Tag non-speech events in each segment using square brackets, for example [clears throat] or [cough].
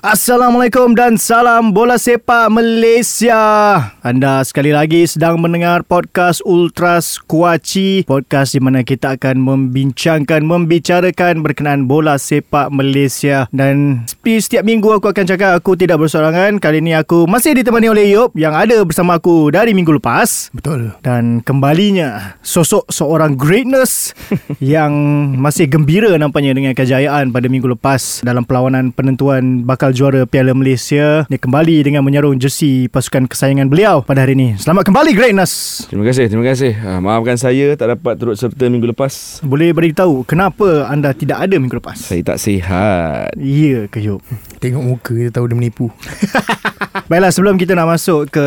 Assalamualaikum dan salam bola sepak Malaysia. Anda sekali lagi sedang mendengar podcast Ultras Kuaci, podcast di mana kita akan membincangkan, membicarakan berkenaan bola sepak Malaysia dan seperti setiap minggu aku akan cakap aku tidak bersorangan. Kali ini aku masih ditemani oleh Yop yang ada bersama aku dari minggu lepas. Betul. Dan kembalinya sosok seorang greatness [laughs] yang masih gembira nampaknya dengan kejayaan pada minggu lepas dalam perlawanan penentuan bakal juara Piala Malaysia. Dia kembali dengan menyarung jersey pasukan kesayangan beliau pada hari ini. Selamat kembali greatness. Terima kasih, terima kasih. Ha, maafkan saya tak dapat turut serta minggu lepas. Boleh beritahu kenapa anda tidak ada minggu lepas? Saya tak sihat. Ya ke Yop? Tengok muka kita tahu dia menipu. [laughs] Baiklah sebelum kita nak masuk ke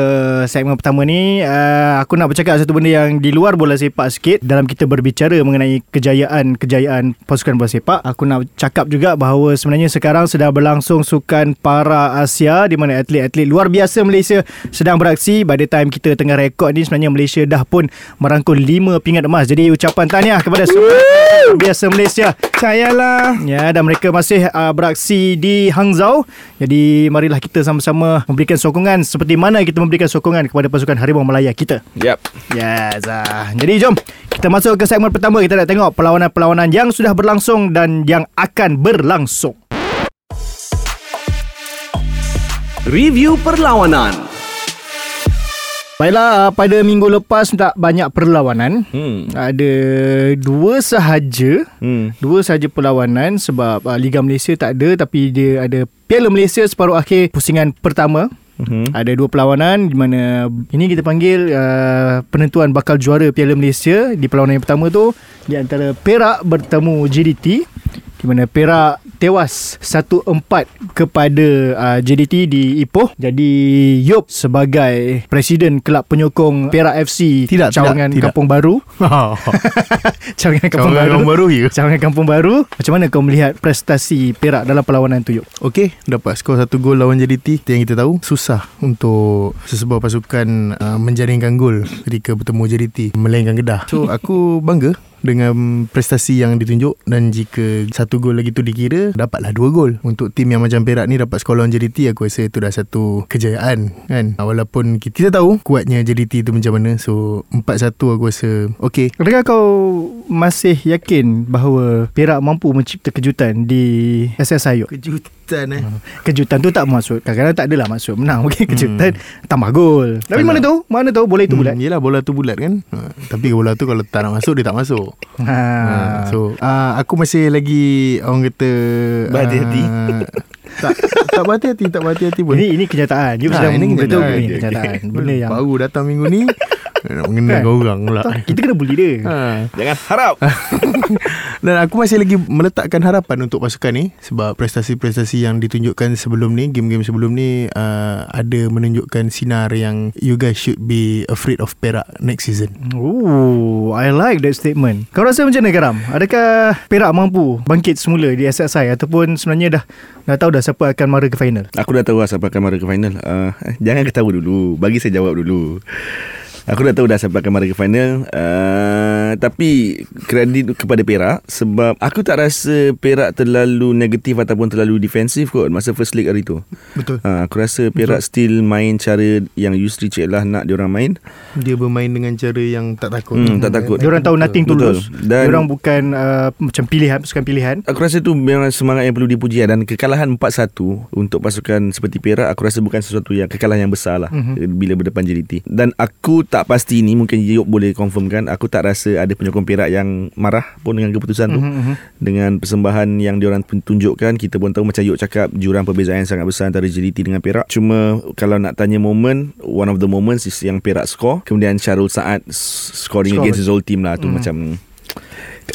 segmen pertama ni uh, Aku nak bercakap satu benda yang di luar bola sepak sikit Dalam kita berbicara mengenai kejayaan-kejayaan pasukan bola sepak Aku nak cakap juga bahawa sebenarnya sekarang sedang berlangsung sukan para Asia Di mana atlet-atlet luar biasa Malaysia sedang beraksi By the time kita tengah rekod ni sebenarnya Malaysia dah pun merangkul 5 pingat emas Jadi ucapan tahniah kepada luar biasa Malaysia Sayalah. Ya dan mereka masih uh, beraksi di Hangzhou. Jadi marilah kita sama-sama memberikan sokongan seperti mana kita memberikan sokongan kepada pasukan Harimau Malaya kita. Yap. Yes. Uh. Jadi jom kita masuk ke segmen pertama kita nak tengok perlawanan-perlawanan yang sudah berlangsung dan yang akan berlangsung. Review perlawanan. Baiklah, uh, pada minggu lepas tak banyak perlawanan. Hmm. Ada dua sahaja. Hmm. Dua sahaja perlawanan sebab uh, Liga Malaysia tak ada tapi dia ada Piala Malaysia separuh akhir pusingan pertama. Mhm. Ada dua perlawanan di mana ini kita panggil uh, penentuan bakal juara Piala Malaysia di perlawanan yang pertama tu di antara Perak bertemu JDT di mana Perak tewas 1-4 kepada uh, JDT di Ipoh. Jadi Yop sebagai presiden kelab penyokong Perak FC Tidak, cawangan tidak, tidak. Kampung Baru. [laughs] cawangan Kampung Baru. Orang baru ya. Cawangan Kampung Baru. Macam mana kau melihat prestasi Perak dalam perlawanan tu Yop? Okey, dapat skor satu gol lawan JDT. Itu yang kita tahu. Susah untuk sesebuah pasukan uh, menjaringkan gol ketika bertemu JDT. Melainkan Kedah. So, aku bangga dengan prestasi yang ditunjuk dan jika satu gol lagi tu dikira dapatlah dua gol. Untuk tim yang macam Perak ni dapat skor lawan JDT aku rasa itu dah satu kejayaan kan? Walaupun kita, kita tahu kuatnya JDT tu macam mana so 4-1 aku rasa okey. Adakah kau masih yakin bahawa Perak mampu mencipta kejutan di SSI Yop? kejutan eh Kejutan tu tak maksud Kadang-kadang tak adalah maksud Menang [laughs] mungkin kejutan Tambah gol Tapi Alah. mana tahu Mana tahu boleh tu bulat Hmm, yelah bola tu bulat kan ha, Tapi bola tu kalau tak nak masuk Dia tak masuk ha. ha, So uh, Aku masih lagi Orang kata Berhati-hati. ah, Tak tak berhati-hati Tak berhati-hati pun Ini ini kenyataan You Ha, sedang ini betul kenyataan. ini Okey, kenyataan okey. [laughs] Benda yang Baru datang minggu ni Nak mengenal Kan? orang pula Kita kena bully dia ha. Jangan harap. [laughs] Dan aku masih lagi meletakkan harapan untuk pasukan ni sebab prestasi-prestasi yang ditunjukkan sebelum ni, game-game sebelum ni uh, ada menunjukkan sinar yang you guys should be afraid of Perak next season. Ooh, I like that statement. Kau rasa macam mana Karam? Adakah Perak mampu bangkit semula di SSI ataupun sebenarnya dah dah tahu dah siapa akan mara ke final? Aku dah tahu lah siapa akan mara ke final. Uh, jangan ketawa dulu. Bagi saya jawab dulu. Aku dah tahu dah siapa akan ke final. Uh, tapi kredit kepada Perak sebab aku tak rasa Perak terlalu negatif ataupun terlalu defensif kot masa first league hari tu. Betul. Uh, aku rasa Perak still main cara yang Yusri Cik lah nak diorang main. Dia bermain dengan cara yang tak takut. Hmm, tak takut. Dia orang tahu nothing to Betul. lose. Dan- Dia orang bukan uh, macam pilihan, pasukan pilihan. Aku rasa tu memang semangat yang perlu dipuji lah. dan kekalahan 4-1 untuk pasukan seperti Perak aku rasa bukan sesuatu yang kekalahan yang besar lah Mhm. mm-hmm. bila berdepan JDT dan aku tak pasti ni mungkin Yop boleh confirmkan aku tak rasa ada penyokong Perak yang marah pun dengan keputusan tu Mhm, mhm. dengan persembahan yang diorang tunjukkan kita pun tahu macam Yop cakap jurang perbezaan yang sangat besar antara JDT dengan Perak cuma kalau nak tanya moment one of the moments is yang Perak score kemudian Syarul Saad scoring Score. against his old team lah tu Mhm. macam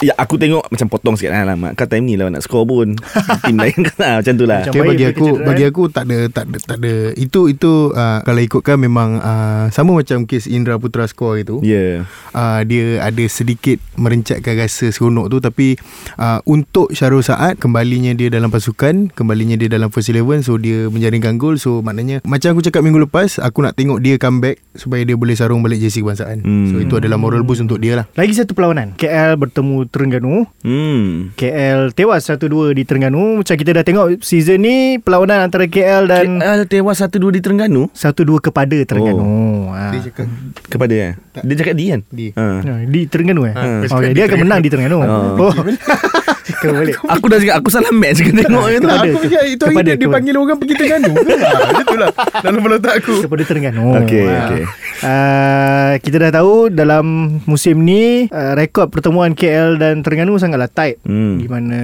Ya aku tengok Macam potong sikit lah Alamak kau time ni lah Nak score pun. [laughs] Tim lain kan lah Macam tu lah. Macam Okay, bagi aku bagi aku tak ada tak ada tak ada. Itu itu uh, kalau ikutkan memang uh, sama macam kes Indra Putra score itu. Ya. Yeah. uh, dia ada sedikit merencatkan rasa seronok tu tapi uh, untuk Syarul Saad kembalinya dia dalam pasukan kembalinya dia dalam first eleven so dia menjaringkan gol. So maknanya macam aku cakap minggu lepas aku nak tengok dia comeback supaya dia boleh sarung balik jersey kebangsaan. Hmm. so itu adalah moral boost untuk dia lah. Lagi satu perlawanan. KL bertemu Terengganu Hmm KL tewas 1-2 di Terengganu Macam kita dah tengok Season ni Perlawanan antara KL dan KL tewas 1-2 di Terengganu 1-2 kepada Terengganu oh. ha. dia cakap Kepada eh Dia cakap di kan Di. ha. Ha, Di Terengganu eh Ha, oh, okay. Dia akan menang di Terengganu Oh. oh. [laughs] Kau balik Aku dah cakap Aku salah match ke tengok itu Kepada- aku ingat itu hari kepada- dia, dia kepada- panggil orang pergi Terengganu ke [laughs] lah itulah dalam kepala otak aku Kepada Terengganu Okey, Ha. okey. Uh, Kita dah tahu Dalam musim ni uh, Rekod pertemuan KL dan Terengganu Sangatlah tight Hmm. Di mana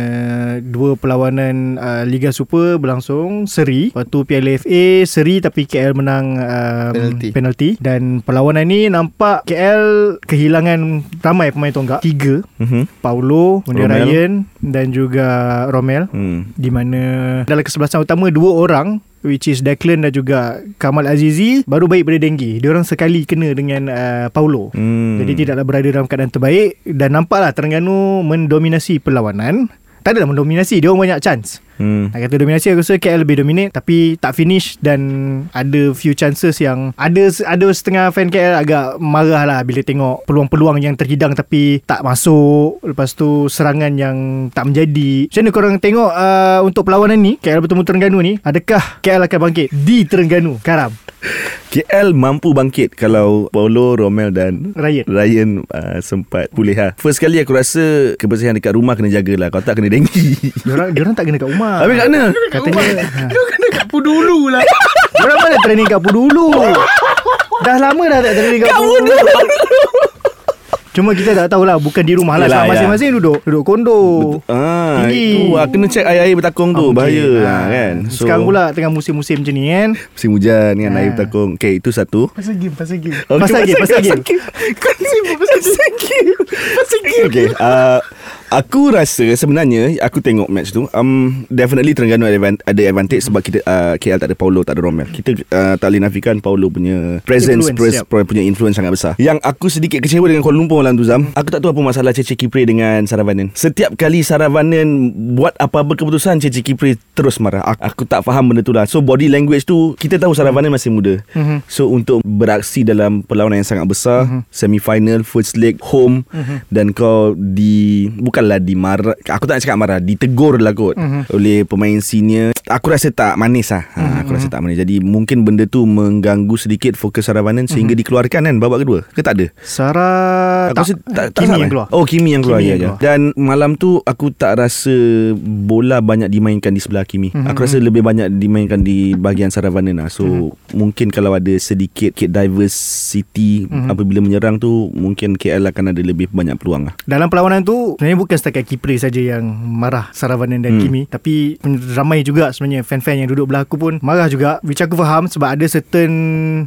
Dua perlawanan uh, Liga Super Berlangsung Seri Lepas tu Piala FA Seri tapi KL menang um, Penalti. penalti Dan perlawanan ni Nampak KL Kehilangan Ramai pemain tonggak Tiga Mhm. Paulo Kemudian Romel. Ryan Dan juga Romel Hmm. di mana dalam kesebelasan utama dua orang which is Declan dan juga Kamal Azizi baru baik pada denggi. Dia orang sekali kena dengan uh, Paulo. Hmm. Jadi tidaklah berada dalam keadaan terbaik dan nampaklah Terengganu mendominasi perlawanan. Tak adalah mendominasi, dia orang banyak chance. Hmm. Nak kata dominasi aku rasa KL lebih dominate tapi tak finish dan ada few chances yang ada ada setengah fan KL agak marah lah bila tengok peluang-peluang yang terhidang tapi tak masuk lepas tu serangan yang tak menjadi macam mana korang tengok uh, untuk perlawanan ni KL bertemu Terengganu ni adakah KL akan bangkit di Terengganu Karam KL mampu bangkit kalau Paulo, Romel dan Ryan Ryan uh, sempat pulih lah. First kali aku rasa kebersihan dekat rumah kena jagalah. Kalau tak kena dengki. diorang, diorang tak kena kat rumah Habis kat mana? katanya ha. Kau kena kapu dulu lah. Diorang mana training kat dulu? Dah lama dah tak training kat dulu. Cuma kita tak tahulah Bukan di rumah lah. Yelah, Sebab Masing-masing duduk Duduk kondo. Ah, Tinggi. itu. Ah, kena check air-air bertakung tu. Ah, Bahaya. Lah Ah, kan. Sekarang pula Tengah musim-musim macam ni kan? musim hujan kan? Ah. air bertakung. Okay, itu satu. Pasal game Pasal game. Okay, Pasal game, pasal game. Kau ni sibuk pasal game. Pasal game. Okay uh, Aku rasa sebenarnya Aku tengok match tu um, Definitely Terengganu ada, ada advantage Sebab kita uh, KL tak ada Paulo Tak ada Romel. Kita uh, tak boleh nafikan Paulo punya Presence Influence, pres, Punya influence sangat besar. Yang aku sedikit kecewa Dengan Kuala Lumpur malam tu Zam Aku tak tahu apa masalah Cece Kipre dengan Saravanan Setiap kali Saravanan Buat apa-apa keputusan Cece Kipre terus marah. Aku, aku tak faham benda tu lah So body language tu Kita tahu Saravanan masih muda. Mhm. So untuk beraksi dalam perlawanan yang sangat besar Mhm. Semi-final First leg Home Dan kau di Bukanlah dimarah Aku tak nak cakap marah Ditegur lah kot Mhm. Oleh pemain senior Aku rasa tak manis lah ha, Aku rasa tak manis Jadi mungkin benda tu Mengganggu sedikit Fokus Saravanan Sehingga dikeluarkan kan Babak kedua Ke tak ada Sarah Aku rasa tak, tak Kimi yang eh? keluar Oh Kimi yang keluar, Kimi ya, yang ya. keluar. Dan malam tu Aku tak rasa Bola banyak dimainkan Di sebelah Kimi Mhm. Aku rasa lebih banyak Dimainkan di bahagian Saravanan lah So Mhm. mungkin kalau ada sedikit diversity Mhm. Apabila menyerang tu Mungkin KL akan ada lebih banyak peluang lah Dalam perlawanan tu Sebenarnya bukan setakat Kipre saja yang marah Saravanan dan Hmm. Kimi Tapi ramai juga sebenarnya Fan-fan yang duduk belah aku pun Marah juga Which aku faham Sebab ada certain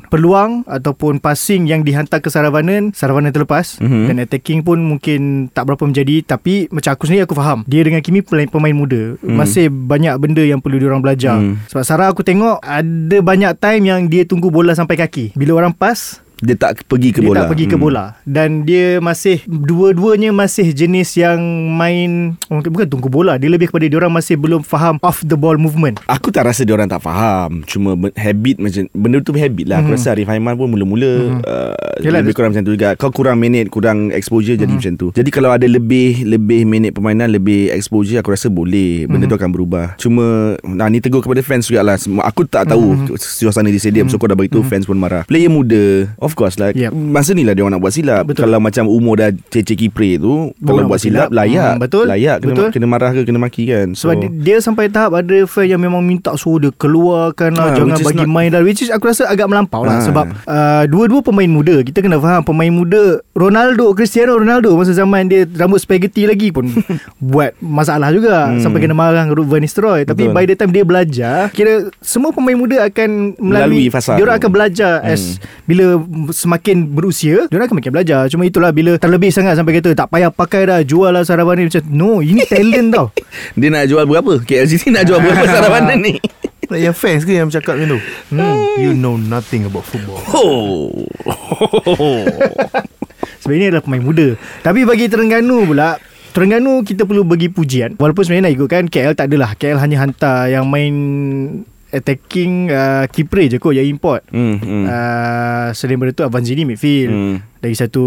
Peluang Ataupun passing yang dihantar ke Saravanan Saravanan terlepas Mhm. Dan attacking pun mungkin Tak berapa menjadi Tapi macam aku sendiri aku faham Dia dengan Kimi pemain, pemain muda Hmm. Masih banyak benda yang perlu diorang belajar Hmm. Sebab Sarah aku tengok Ada banyak time yang dia tunggu bola sampai kaki Bila orang pass Dia tak pergi ke dia bola tak pergi ke Hmm. bola dan dia masih dua-duanya masih jenis yang main bukan tunggu bola dia lebih kepada dia orang masih belum faham off the ball movement Aku tak rasa dia orang tak faham Cuma habit macam Benda tu habit lah Aku Mhm. rasa Arif Haiman pun mula-mula Mhm. uh, Yelah, Lebih dia- kurang macam tu juga Kau kurang minit Kurang exposure Jadi Mhm. macam tu Jadi kalau ada lebih Lebih minit permainan Lebih exposure Aku rasa boleh Benda Mhm. tu akan berubah Cuma nah, Ni tegur kepada fans juga lah Semua- Aku tak tahu Mhm. Suasana di stadium So Mhm. kau dah beritahu Mhm. Fans pun marah Player muda Of course lah Yep. Masa ni lah dia orang nak buat silap Betul. Kalau macam umur dah Cece Kipre tu Kalau nak buat silap, silap. Layak Hmm, betul. Layak kena, Betul. kena marah ke Kena maki kan sebab dia, dia sampai tahap ada fan yang memang minta suruh dia keluarkan lah Ah, jangan bagi not- main dah which is aku rasa agak melampau Ah. lah sebab uh, dua-dua pemain muda kita kena faham pemain muda Ronaldo Cristiano Ronaldo masa zaman dia rambut spaghetti lagi pun [laughs] buat masalah juga Hmm. sampai kena marah dengan Ruud van Nistelrooy tapi by the time dia belajar kira semua pemain muda akan Melalui melalui, fasa dia orang akan belajar Hmm. as bila semakin berusia Diorang akan makin belajar. Cuma itulah bila terlebih sangat Sampai kata tak payah pakai dah Jual lah sarapan ni Macam no ini talent tau. [laughs] Dia nak jual berapa? KLCC nak jual berapa [laughs] sarapan ni? Like yang fans ke yang cakap macam tu? Hmm, You know nothing about football. Oh [laughs] Sebenarnya adalah pemain muda. Tapi bagi Terengganu pula Terengganu kita perlu bagi pujian. Walaupun sebenarnya nak ikutkan KL tak adalah. KL hanya hantar yang main attacking uh, Kipre je kot yang import hmm, hmm. Uh, selain daripada tu Avanzini midfield Hmm. Lagi satu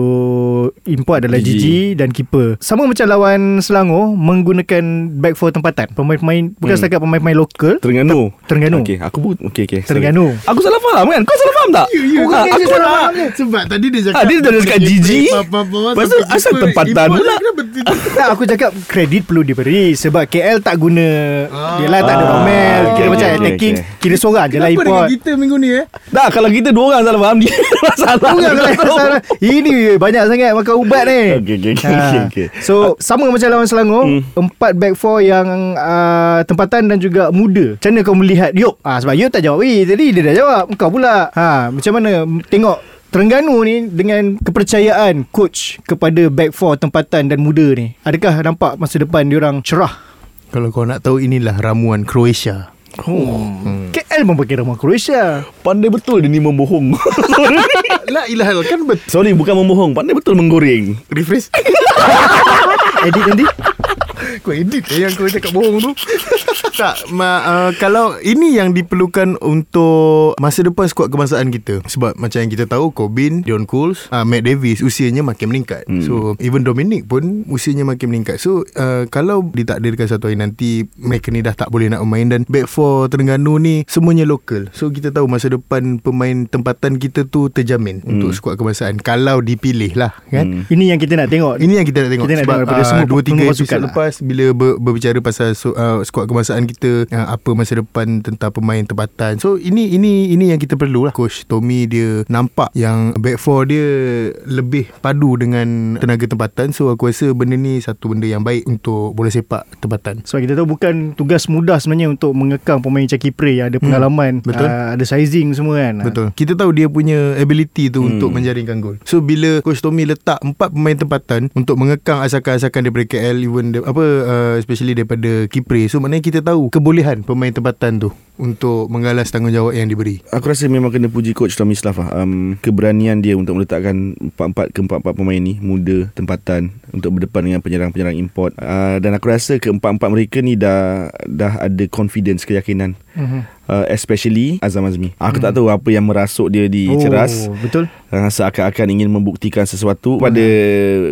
import adalah Gigi. Gigi dan keeper. Sama macam lawan Selangor menggunakan back four tempatan. Pemain-pemain bukan Hmm. setakat pemain-pemain lokal. Terengganu Terengganu. Okey aku pun Okey okey sorry. Terengganu. Aku salah faham kan Kau salah faham tak Ah, Aku nak Sebab tadi dia cakap Ah, dia dah cakap Gigi. Lepas tu asal tempatan pula. [laughs] Tak, aku cakap kredit perlu diberi sebab KL tak guna dia lah tak ada Ah, Romel kira macam attacking kira seorang je lah Kenapa import kita minggu ni eh Dah kalau kita dua orang salah faham Dia [laughs] salah salah. Ini banyak sangat makan ubat ni. [laughs] Okey, okey, okey, Ha. okey. So sama macam lawan Selangor, Hmm. empat back four yang uh, tempatan dan juga muda. Macam mana kau melihat Yop? Ah sebab Yop tak jawab. Eh tadi dia dah jawab. Kau pula. Ha macam mana tengok Terengganu ni dengan kepercayaan coach kepada back four tempatan dan muda ni. Adakah nampak masa depan diorang cerah? Kalau kau nak tahu inilah ramuan Croatia Oh. Hmm. KL pun pakai nama Croatia. Pandai betul dia ni membohong. [laughs] La ilaha kan betul Sorry bukan membohong. Pandai betul menggoreng. Rephrase. [laughs] Edit nanti. Kau edit eh yang kau cakap bohong tu Tak ma, uh, Kalau ini yang diperlukan Untuk Masa depan skuad kebangsaan kita Sebab macam yang kita tahu Corbin John Coles uh, Matt Davis Usianya makin meningkat hmm. So even Dominic pun Usianya makin meningkat So uh, Kalau ditakdirkan satu hari nanti Mereka ni dah tak boleh nak bermain Dan back four Terengganu ni Semuanya lokal So kita tahu masa depan Pemain tempatan kita tu Terjamin hmm. Untuk skuad kebangsaan Kalau dipilih lah kan hmm. Ini yang kita nak tengok. Ini yang kita nak tengok Kita nak Sebab tengok daripada ah, semua Dua tiga pengurus episod pasukan lah. lepas Bila ber, berbicara pasal so, uh, Skuad kebangsaan kita uh, Apa masa depan Tentang pemain tempatan. So ini ini ini yang kita perlu lah Coach Tommy dia Nampak yang Back four dia Lebih padu dengan Tenaga tempatan. So aku rasa benda ni Satu benda yang baik Untuk bola sepak tempatan. Sebab kita tahu bukan tugas mudah sebenarnya untuk mengekang pemain macam Kipre yang ada pengalaman, betul. Uh, ada sizing semua kan. Betul. Kita tahu dia punya ability tu hmm. Untuk menjaringkan gol. So bila Coach Tommy letak Empat pemain tempatan Untuk mengekang asakan-asakan Daripada KL Even the, Apa uh, Especially daripada Kipre. So maknanya kita tahu Kebolehan pemain tempatan tu Untuk menggalas tanggungjawab yang diberi Aku rasa memang kena puji coach Tommy Slav lah. um, Keberanian dia untuk meletakkan Empat-empat ke empat-empat pemain ni Muda, tempatan Untuk berdepan dengan penyerang-penyerang import uh, Dan aku rasa keempat-empat mereka ni dah Dah ada confidence, keyakinan Mhm. uh, Especially Azam Azmi Aku tak tahu apa yang merasuk dia di ceras Oh, betul. uh, Seakan-akan ingin membuktikan sesuatu pada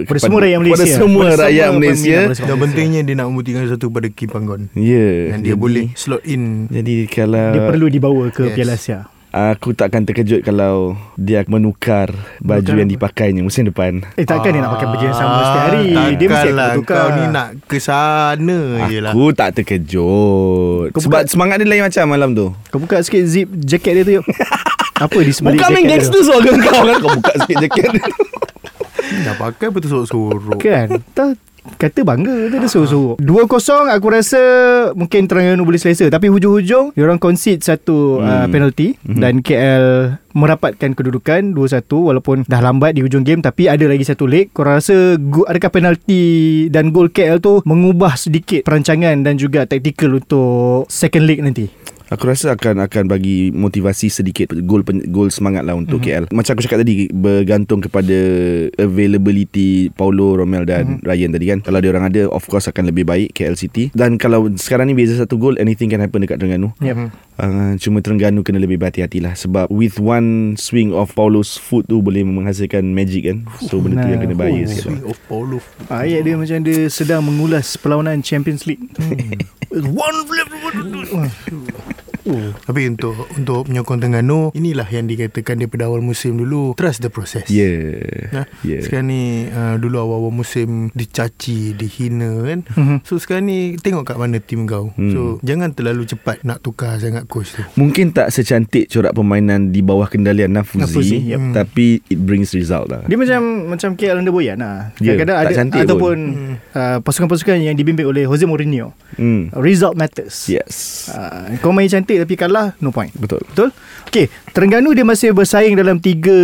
Pada semua rakyat Malaysia. Pada semua Pada rakyat semua Malaysia sepak Dan Malaysia. pentingnya dia nak membuktikan sesuatu Pada Kim Panggon Ya Dan dia jadi- boleh slot in Jadi kalau Dia perlu dibawa ke Yes. Piala Asia. Aku takkan terkejut kalau dia menukar baju Menukar yang dipakainya musim depan. Eh takkan dia nak pakai baju yang sama setiap hari. Dia mesti akan lah tukar. Kau ni nak ke sana je lah Aku tak terkejut. Kau Sebab buka- semangat dia lain macam malam tu. Kau buka sikit zip jaket dia tu yuk. [laughs] Apa di sebalik Bukan main gangster suara kau kan Kau buka sikit jaket dia. Dah pakai betul sorok-sorok? Kan? Tak kata bangga tu dia suruh-suruh. 2-0 aku rasa mungkin Terengganu boleh selesa tapi hujung-hujung diorang concede satu hmm. uh, penalty hmm. dan KL merapatkan kedudukan 2-1 walaupun dah lambat di hujung game tapi ada lagi satu leg. Korang rasa adakah penalty dan gol KL tu mengubah sedikit perancangan dan juga taktikal untuk second leg nanti? Aku rasa akan akan bagi motivasi sedikit gol gol semangat lah untuk mm-hmm. KL. Macam aku cakap tadi bergantung kepada availability Paulo, Romel dan mm-hmm. Ryan tadi kan. Kalau dia orang ada of course akan lebih baik KL City. Dan kalau sekarang ni beza satu gol anything can happen dekat Terengganu. Yep. Uh, cuma Terengganu kena lebih berhati-hati lah Sebab with one swing of Paulo's foot tu Boleh menghasilkan magic kan So benda tu yang kena bahaya Oh. sikit Swing of Paulo Ayat dia macam dia sedang mengulas perlawanan Champions League. [laughs] One flip Tapi untuk untuk penyokong Terengganu inilah yang dikatakan daripada awal musim dulu trust the process. Yeah Nah, Yeah. Sekarang ni uh, dulu awal-awal musim dicaci, dihina kan. Mhm. So sekarang ni tengok kat mana tim kau. Hmm. So jangan terlalu cepat nak tukar sangat coach tu. Mungkin tak secantik corak permainan Di bawah kendalian Nafuzi, Nafuzi, yep. Hmm. Tapi it brings result lah Dia macam macam KL Under Boyan lah. Ya, Kadang-kadang tak ada cantik ataupun uh, pasukan-pasukan yang dibimbing oleh Jose Mourinho. hmm. Result matters. Yes Uh, kau main cantik balik tapi kalah no point. Betul. Betul? Okay, Terengganu dia masih bersaing dalam tiga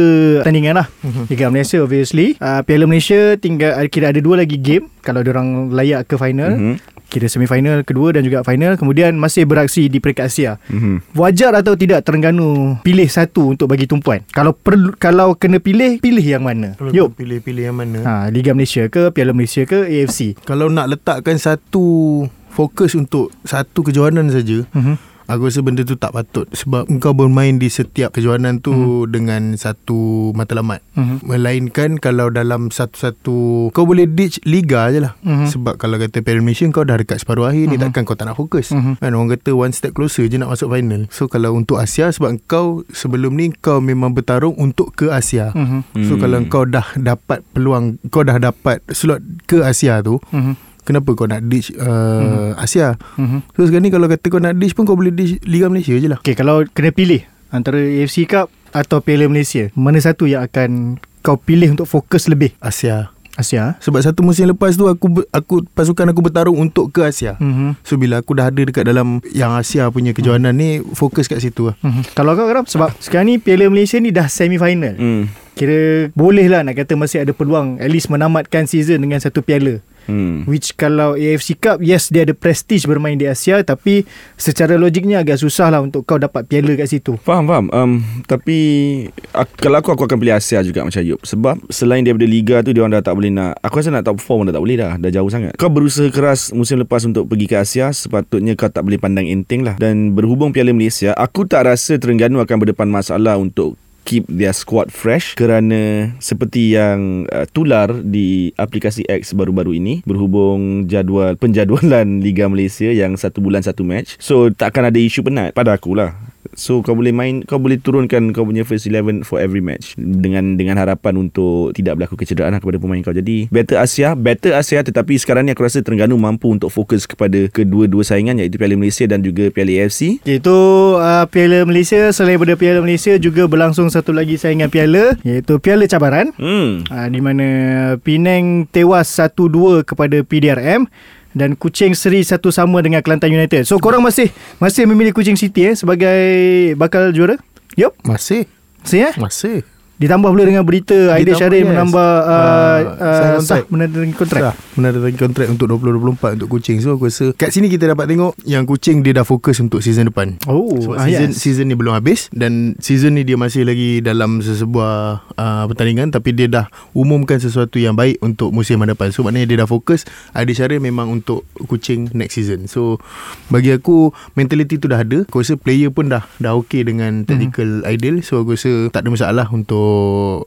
pertandingan lah. Liga Malaysia obviously. Uh, Piala Malaysia tinggal kira ada dua lagi game kalau orang layak ke final. Mhm. Kira semifinal kedua dan juga final. Kemudian masih beraksi di peringkat Asia. Mhm. Wajar atau tidak Terengganu pilih satu untuk bagi tumpuan? Kalau perlu kalau kena pilih, pilih yang mana? Kalau Yuk. kau pilih-pilih yang mana Ha, Liga Malaysia ke Piala Malaysia ke AFC? Kalau nak letakkan satu Fokus untuk Satu kejohanan saja Mhm. Aku rasa benda tu tak patut Sebab engkau bermain di setiap kejohanan tu hmm. Dengan satu matlamat Mhm. Melainkan kalau dalam satu-satu Kau boleh ditch liga je lah Mhm. Sebab kalau kata Piala Malaysia Kau dah dekat separuh akhir ni Takkan kau tak nak fokus Mhm. Kan orang kata one step closer je nak masuk final So kalau untuk Asia Sebab kau sebelum ni Kau memang bertarung untuk ke Asia Mhm. So Hmm. kalau kau dah dapat peluang Kau dah dapat slot ke Asia tu Mhm. Kenapa kau nak ditch uh, Asia Mhm. So sekarang ni kalau kata kau nak ditch pun Kau boleh ditch Liga Malaysia je lah Okay, kalau kena pilih antara AFC Cup atau Piala Malaysia, mana satu yang akan kau pilih untuk fokus lebih? Asia Asia. Sebab satu musim lepas tu Aku aku pasukan aku bertarung Untuk ke Asia Mhm. So bila aku dah ada dekat dalam Yang Asia punya kejohanan ni Fokus kat situ lah Mhm. Kalau kau kerap sebab sekarang ni Piala Malaysia ni dah semi final. Hmm. Kira boleh lah nak kata masih ada peluang at least menamatkan season dengan satu piala. Hmm. Which kalau AFC Cup Yes dia ada prestige bermain di Asia Tapi secara logiknya agak susah lah Untuk kau dapat piala kat situ Faham, faham. Um, tapi aku, kalau aku, aku akan pilih Asia juga macam Ayub. Sebab selain daripada Liga tu, dia orang dah tak boleh nak... Aku rasa nak top 4 pun dah tak boleh dah. Dah jauh sangat. Kau berusaha keras musim lepas untuk pergi ke Asia, sepatutnya kau tak boleh pandang enteng lah. Dan berhubung Piala Malaysia, aku tak rasa Terengganu akan berdepan masalah untuk keep their squad fresh kerana seperti yang uh, tular di aplikasi X baru-baru ini berhubung jadual penjadualan [laughs] Liga Malaysia yang satu bulan satu match. So takkan ada isu penat? Pada aku lah So kau boleh main Kau boleh turunkan Kau punya first 11 For every match Dengan dengan harapan untuk Tidak berlaku kecederaan lah Kepada pemain kau. Jadi Better Asia Better Asia Tetapi sekarang ni aku rasa Terengganu mampu Untuk fokus kepada Kedua-dua saingan Iaitu Piala Malaysia Dan juga Piala AFC Iaitu uh, Piala Malaysia Selain daripada Piala Malaysia Juga berlangsung satu lagi saingan piala Iaitu Piala Cabaran. Hmm. Uh, Di mana Penang tewas 1-2 kepada PDRM dan Kuching seri satu sama dengan Kelantan United. So korang masih masih memilih Kuching City eh sebagai bakal juara? Yup, Masih masih eh? Masih Ditambah pula dengan berita Aidil Syarif yes. menambah uh, Ah, uh, sign sah menandatangani kontrak. Dah menandatangani kontrak untuk 2024 untuk Kuching. So aku rasa kat sini kita dapat tengok yang Kuching dia dah fokus untuk season depan. Oh, Sebab ah, season yes. season ni belum habis dan season ni dia masih lagi dalam sesebuah uh, pertandingan tapi dia dah umumkan sesuatu yang baik untuk musim depan. So maknanya dia dah fokus Adi Syarif memang untuk Kuching next season. So bagi aku mentality tu dah ada. Aku rasa player pun dah dah okey dengan tactical hmm. ideal. So aku rasa tak ada masalah untuk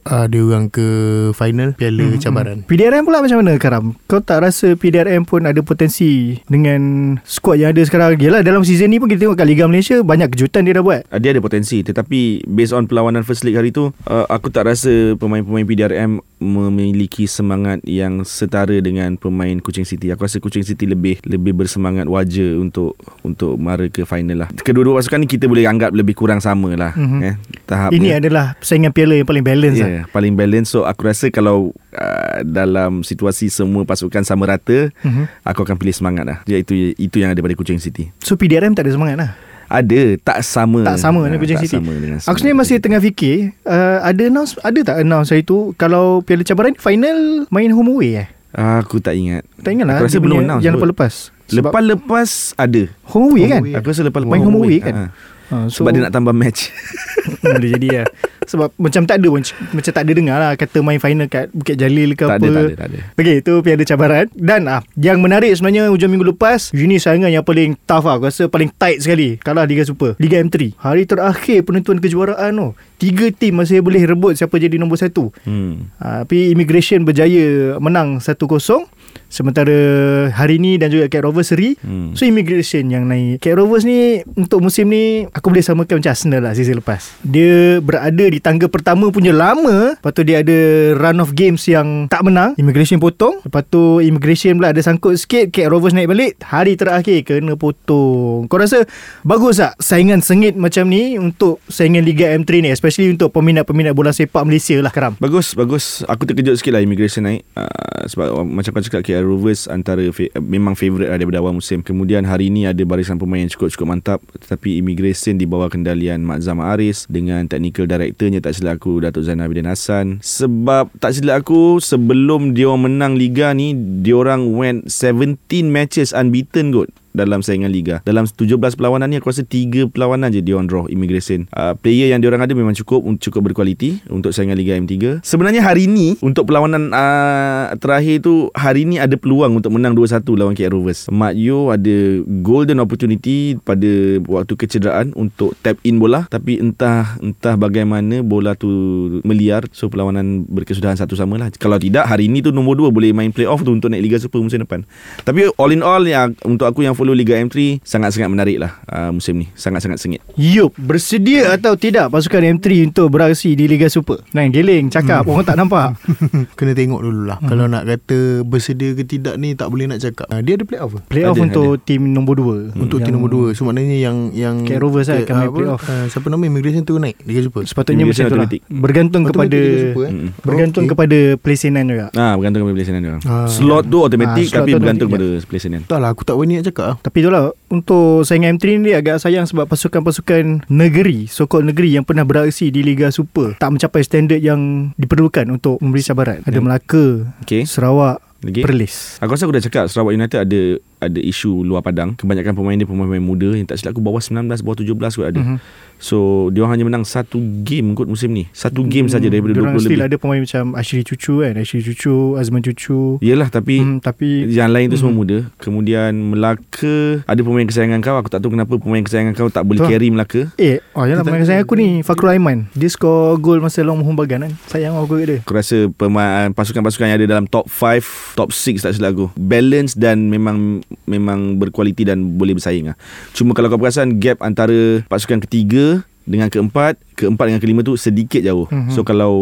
uh, dia orang ke final Piala hmm. cabaran. PDRM pula macam mana Karam? Kau tak rasa PDRM pun ada potensi dengan skuad yang ada sekarang? Yelah dalam season ni pun kita tengok kat Liga Malaysia banyak kejutan dia dah buat. Uh, dia ada potensi tetapi based on perlawanan first league hari tu uh, aku tak rasa pemain-pemain PDRM memiliki semangat yang setara dengan pemain Kuching City. Aku rasa Kuching City lebih lebih bersemangat wajar untuk untuk mara ke final lah. Kedua-dua pasukan ni kita boleh anggap lebih kurang sama lah Mhm. eh tahap Ini adalah persaingan piala yang paling balance Ya, lah. yeah, paling balance. So aku rasa kalau uh, dalam situasi semua pasukan sama rata, Mhm. aku akan pilih semangat lah. Itu itu yang ada pada Kuching City. So PDRM tak ada semangat lah. Ada, tak sama. Tak sama Ah, dengan Kuching tak City. sama dengan Aku sebenarnya masih tengah fikir uh, ada announce ada tak announce hari tu kalau Piala Cabaran final main home away eh? Aku tak ingat. Tak ingat lah Aku rasa belum announce yang lepas-lepas. Lepas-lepas ada. home away kan? away. Aku rasa lepas-lepas Main home away kan? Ha. Ha, Sebab dia nak tambah match. [laughs] Boleh jadi lah Sebab macam tak ada Macam tak ada dengar lah Kata main final kat Bukit Jalil ke tak apa. ada, tak ada, tak ada. Okay itu piada cabaran. Dan ah yang menarik sebenarnya Hujung minggu lepas Ini saingan yang paling tough lah. Aku rasa paling tight sekali. Kalah Liga Super. Liga M3 Hari terakhir penentuan kejuaraan tu Tiga tim masih boleh rebut Siapa jadi nombor satu. Hmm. ha, Tapi Immigration berjaya Menang 1-0 Sementara hari ni dan juga Cat Rovers seri Hmm. So Immigration yang naik. Cat Rovers ni Untuk musim ni Aku boleh samakan macam Arsenal lah Season lepas. Dia berada di tangga pertama punya lama. Lepas tu dia ada Run of games yang Tak menang. Immigration potong. Lepas tu Immigration pula ada sangkut sikit. Cat Rovers naik balik. Hari terakhir Kena potong. Kau rasa Bagus tak Saingan sengit macam ni Untuk saingan Liga M3 ni? Especially untuk peminat-peminat bola sepak Malaysia lah Karam. Bagus, bagus. Aku terkejut sikit lah immigration naik. Uh, sebab macam kau cakap KL KL Rovers antara memang favourite lah daripada awal musim. Kemudian hari ini ada barisan pemain yang cukup-cukup mantap tetapi Immigration di bawah kendalian Mak Zam Aris dengan technical directornya tak silap aku Datuk Zainal Abidin Hassan. Sebab tak silap aku sebelum dia menang liga ni dia orang went 17 matches unbeaten kot dalam saingan liga. Dalam 17 perlawanan ni aku rasa 3 perlawanan je dia draw immigration. Uh, player yang dia orang ada memang cukup cukup berkualiti untuk saingan liga M3. Sebenarnya hari ni untuk perlawanan uh, terakhir tu hari ni ada peluang untuk menang 2-1 lawan KL Rovers. Mat Yo ada golden opportunity pada waktu kecederaan untuk tap in bola tapi entah entah bagaimana bola tu meliar so perlawanan berkesudahan satu sama lah. Kalau tidak hari ni tu nombor 2 boleh main playoff tu untuk naik Liga Super musim depan. Tapi all in all yang untuk aku yang follow Liga M3 sangat-sangat menarik lah uh, musim ni. Sangat-sangat sengit. Yup, bersedia atau tidak pasukan M3 untuk beraksi di Liga Super? Nah, geling, cakap, Hmm. orang tak nampak. [laughs] Kena tengok dulu lah Kalau nak kata Bersedia ke tidak ni Tak boleh nak cakap Ah, Dia ada playoff ke? Playoff Ada, untuk tim nombor 2. Untuk tim nombor 2 So maknanya yang yang KL Rovers lah akan main apa, playoff. ah, Siapa nama Immigration tu naik Liga Super Sepatutnya macam tu lah. Bergantung kepada Liga Super, eh? Bergantung kepada placenan juga. Ah, bergantung kepada dia orang. Ah. Slot tu automatic Ah, tapi tu bergantung automatic, pada pelayanan. Tak lah aku tak berani nak cakap lah Tapi itulah untuk saingan M3 ni agak sayang sebab pasukan-pasukan negeri, sokol negeri yang pernah beraksi di Liga Super tak mencapai standard yang diperlukan untuk memberi cabaran. Ada Melaka, Okey. Sarawak, Lagi. Perlis. Aku rasa aku dah cakap Sarawak United ada ada isu luar padang. Kebanyakan pemain dia pemain-pemain muda yang tak silap aku bawah 19, bawah 17 kot ada. Mhm. So dia hanya menang satu game kot musim ni. Satu game saja daripada Diorang 20 still lebih. ada pemain macam Ashri Cucu kan, Ashri Cucu, Azman Cucu. Yelah tapi Hmm, tapi yang lain tu semua Hmm. muda. Kemudian Melaka ada pemain kesayangan kau. Aku tak tahu kenapa pemain kesayangan kau tak boleh Betul. carry Melaka. Eh, oh yalah pemain saya aku ni Fakrul Aiman. Dia skor gol masa long mohon bagan kan. Sayang aku kat dia. Aku rasa pemain pasukan-pasukan yang ada dalam top 5, top 6 tak silap aku. Balance dan memang memang berkualiti dan boleh bersaing lah. Cuma kalau kau perasan gap antara pasukan ketiga dengan keempat, keempat dengan kelima tu sedikit jauh. Mhm. Mm-hmm. So kalau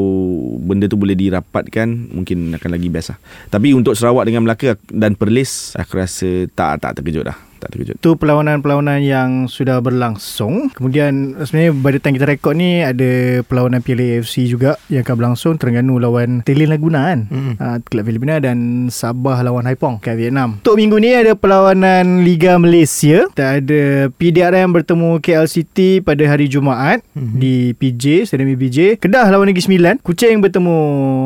benda tu boleh dirapatkan mungkin akan lagi best lah. Tapi untuk Sarawak dengan Melaka dan Perlis aku rasa tak tak terkejut dah. Tak terkejut. Itu perlawanan-perlawanan yang sudah berlangsung. Kemudian sebenarnya pada time kita rekod ni ada perlawanan Piala AFC juga yang akan berlangsung. Terengganu lawan Telin Laguna kan. Mm-mm. Uh, Kelab Filipina dan Sabah lawan Haipong kat Vietnam. Untuk minggu ni ada perlawanan Liga Malaysia. Kita ada PDRM bertemu KL City pada hari Jumaat Mhm. di PJ, Stadium PJ. Kedah lawan Negeri Sembilan. Kuching bertemu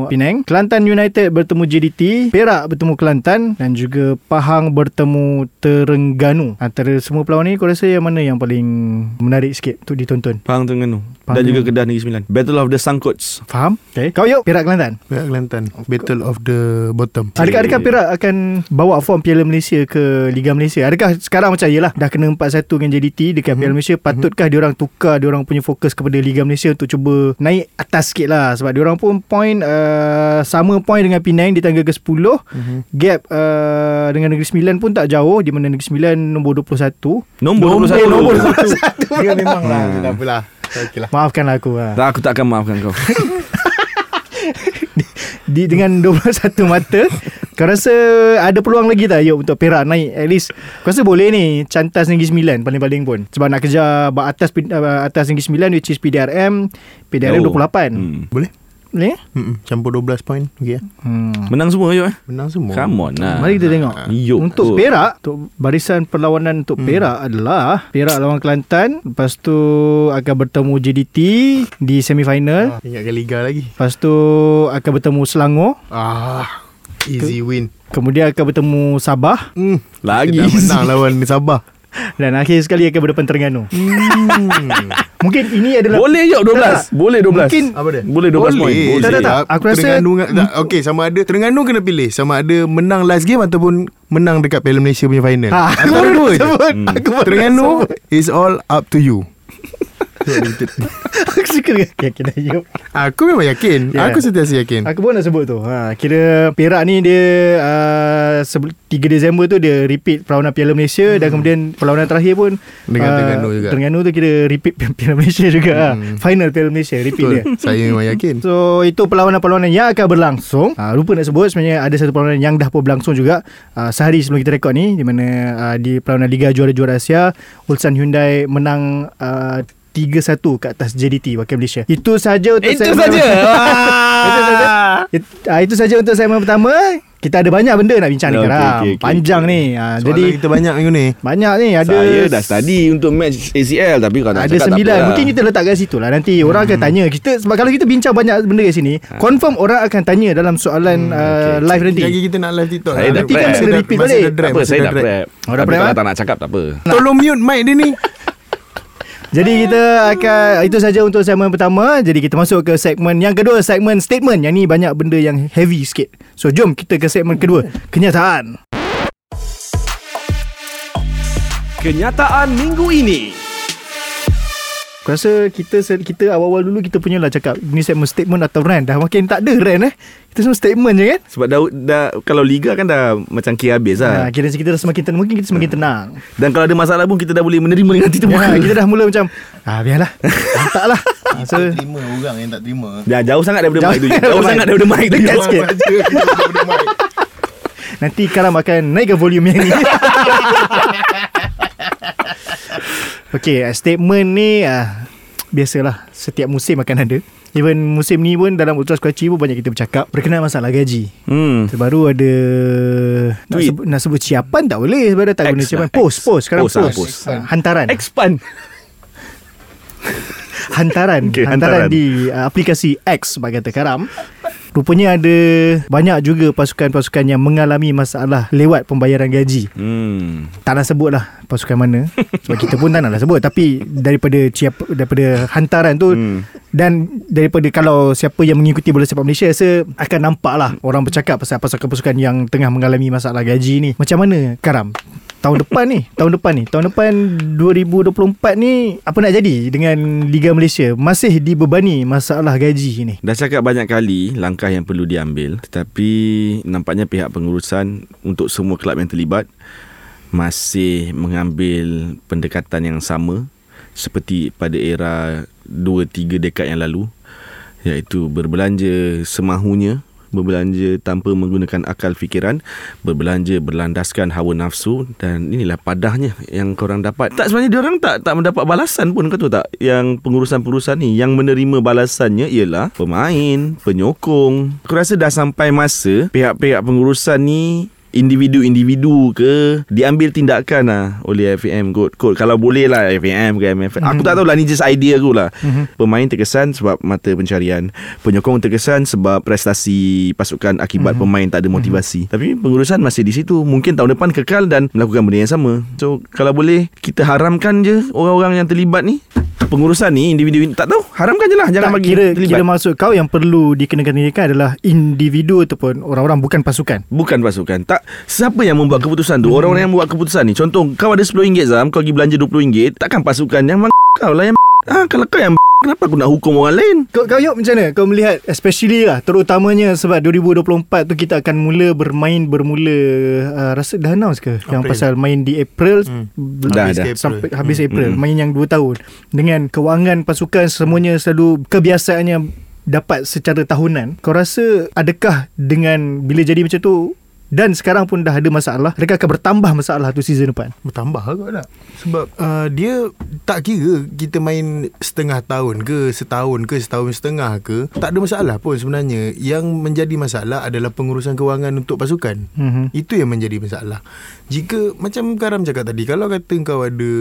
Penang. Kelantan United bertemu JDT. Perak bertemu Kelantan dan juga Pahang bertemu Terengganu. Antara semua perlawanan ni kau rasa yang mana yang paling menarik sikit untuk ditonton? Pahang Terengganu Pahang dan juga. Kedah Negeri Sembilan. Battle of the Sangkuts. Faham? Okay. Kau yuk Perak Kelantan. Perak Kelantan Battle of the Bottom Adakah, adakah Perak akan bawa form Piala Malaysia ke Liga Malaysia? Adakah sekarang macam yelah dah kena 4-1 dengan JDT dekat Piala Malaysia patutkah diorang tukar diorang punya fokus kepada Liga Malaysia untuk cuba naik atas sikit lah sebab diorang pun point uh, sama point dengan Penang di tangga ke-10 Mhm. gap uh, dengan Negeri Sembilan pun tak jauh di mana Negeri Sembilan nombor 21 Nombor, Nombor 21. nombor Dia memang lah Hmm. Tak apalah Okay lah Maafkanlah aku lah. Tak, aku tak akan maafkan kau. [laughs] di dengan 21 mata kau rasa ada peluang lagi tak Yop untuk Perak naik at least kau rasa boleh ni cantas Negeri Sembilan paling-paling pun sebab nak kejar bak atas atas Negeri Sembilan which is PDRM PDRM Oh. 28 Hmm. Boleh boleh Mm-mm. Campur 12 point Okay hmm. Menang semua je eh. Menang semua Come on lah. Mari kita tengok Yuk. Untuk Perak Untuk barisan perlawanan Untuk Hmm. Perak adalah Perak lawan Kelantan Lepas tu Akan bertemu JDT Di semifinal ah, Ingatkan Liga lagi Lepas tu Akan bertemu Selangor Ah Easy win Kemudian akan bertemu Sabah hmm. Lagi. Kita dah menang lawan Sabah Dan akhir sekali akan berdepan Terengganu hmm. [laughs] Mungkin ini adalah Boleh je 12. Boleh 12. Mungkin Apa dia? Boleh 12 point. Boleh. Tak, tak, tak. Aku rasa- Terengganu tak, Okay sama ada Terengganu kena pilih Sama ada menang last game Ataupun Menang dekat Piala Malaysia punya final Ha, Antara dua je sebut. Hmm. Aku baru Terengganu sebut. Is all up to you [laughs] Aku suka dengan yakin Ayub Aku memang yakin. Ya. Aku sentiasa yakin. Aku pun nak sebut tu. Ha, Kira Perak ni dia uh, 3 Disember tu Dia repeat perlawanan Piala Malaysia hmm. Dan kemudian Perlawanan terakhir pun Dengan Terengganu juga. Terengganu tu kira repeat Piala Malaysia juga. Hmm. Final Piala Malaysia Repeat Betul. dia. Saya memang yakin. So itu perlawanan-perlawanan yang akan berlangsung. Uh, Lupa nak sebut sebenarnya ada satu perlawanan yang dah pun berlangsung juga uh, Sehari sebelum kita rekod ni Di mana uh, di perlawanan Liga Juara-Juara Asia Ulsan Hyundai menang uh, 3-1 ke atas JDT Wakil Malaysia. Itu saja untuk Itu saja. [laughs] Itu saja. It, uh, Itu saja untuk segmen pertama. Kita ada banyak benda nak bincang ni Okey, Karam. okey, okey, Panjang okey. ni. Ha, Soalan Jadi kita banyak minggu ni. banyak ni. Ada Saya dah study untuk match ACL Tapi kalau nak ada cakap tak sembilan. apa lah. Mungkin kita letak kat situ lah. Nanti orang akan tanya. Kita Sebab kalau kita bincang banyak benda kat sini Confirm orang akan tanya Dalam soalan uh, live nanti. Lagi kita nak live TikTok Saya dah Nanti kan Masih repeat balik. dah Tak apa saya dah prep. Dah Tapi prep, kalau ah? tak nak cakap tak apa. Tolong mute mic dia ni Jadi kita akan Itu saja untuk segmen pertama. Jadi kita masuk ke segmen yang kedua Segmen statement. Yang ni banyak benda yang heavy sikit. So jom kita ke segmen kedua. Kenyataan. Kenyataan minggu ini. Aku rasa kita kita awal-awal dulu kita punya lah cakap Ni segmen statement atau rant. Dah makin tak ada rant eh. Kita semua statement je kan? Sebab dah, dah Kalau liga kan dah Macam kira habis ha, lah Kira kita dah semakin tenang Mungkin kita semakin tenang. Dan kalau ada masalah pun Kita dah boleh menerima dengan hati ya, Kita dah mula macam Ah biarlah. [laughs] Hantar lah. Ha, So terima orang yang tak terima. Dah jauh sangat daripada Jauh mic tu Jauh sangat daripada mic tu. Dekat sikit. Nanti Karam akan naikkan volume yang ni [laughs] Okay statement ni uh, Biasalah Setiap musim akan ada. Even musim ni pun Dalam Ultras Kuaci pun Banyak kita bercakap Berkenaan masalah gaji. Hmm. Baru ada nak sebut, nak sebut ciapan tak boleh Sebab dah tak X guna lah, ciapan X. Post Post. Sekarang Post lah, post, post. Ah, Hantaran. Expand. [laughs] Hantaran. Okey, hantaran, hantaran. di uh, aplikasi X bagi kata karam rupanya ada banyak juga pasukan-pasukan yang mengalami masalah lewat pembayaran gaji. Hmm. Tak nak sebut lah pasukan mana. [laughs] Sebab kita pun tak nak lah sebut. Tapi daripada ciap, daripada hantaran tu Hmm. dan daripada kalau siapa yang mengikuti bola sepak Malaysia rasa akan nampak lah orang bercakap pasal pasukan-pasukan yang tengah mengalami masalah gaji ni. Macam mana karam? Tahun depan ni tahun depan ni tahun depan 2024 ni apa nak jadi dengan Liga Malaysia? Masih dibebani masalah gaji ni? Dah cakap banyak kali langkah yang perlu diambil tetapi nampaknya pihak pengurusan untuk semua kelab yang terlibat masih mengambil pendekatan yang sama seperti pada era 2 3 dekad yang lalu iaitu berbelanja semahunya berbelanja tanpa menggunakan akal fikiran berbelanja berlandaskan hawa nafsu dan inilah padahnya yang korang dapat. Tak sebenarnya dia orang tak tak mendapat balasan pun kau tahu tak? Yang pengurusan-pengurusan ni yang menerima balasannya ialah pemain penyokong. Aku rasa dah sampai masa pihak-pihak pengurusan ni individu-individu ke diambil tindakan lah oleh FAM kot. kot kalau boleh lah FAM ke MFM aku tak tahu lah ni just idea aku lah. Pemain terkesan sebab mata pencarian. Penyokong terkesan sebab prestasi pasukan akibat pemain tak ada motivasi. Tapi pengurusan masih di situ. Mungkin tahun depan kekal dan melakukan benda yang sama. So kalau boleh kita haramkan je orang-orang yang terlibat ni. Pengurusan ni individu tak tahu. Haramkan je lah jangan tak, bagi kira, terlibat. kira maksud kau yang perlu dikenakan tindakan adalah individu ataupun orang-orang bukan pasukan? Bukan pasukan. Tak Siapa yang membuat keputusan tu? Orang-orang yang membuat keputusan ni. Contoh Kau ada RM10 Zam. Kau pergi belanja RM20 Takkan pasukan yang mang kau lah yang ah, Kalau kau yang Kenapa aku nak hukum orang lain? Kau, kau Yop macam mana? Kau melihat Especially lah Terutamanya sebab 2024 tu Kita akan mula bermain Bermula uh, Rasa dah announce ke? Yang April. pasal main di April Hmm. Dah, Habis dah. ke April. Sampai habis April Hmm. Main yang 2 tahun. Dengan kewangan pasukan Semuanya selalu Kebiasaannya Dapat secara tahunan. Kau rasa Adakah dengan Bila jadi macam tu dan sekarang pun dah ada masalah. Adakah akan bertambah masalah tu season depan. Bertambah kot tak? Sebab uh, Dia Tak kira Kita main Setengah tahun ke Setahun ke Setahun setengah ke Tak ada masalah pun sebenarnya. Yang menjadi masalah Adalah pengurusan kewangan Untuk pasukan. Mhm. Itu yang menjadi masalah. Jika Macam Karam cakap tadi Kalau kata kau ada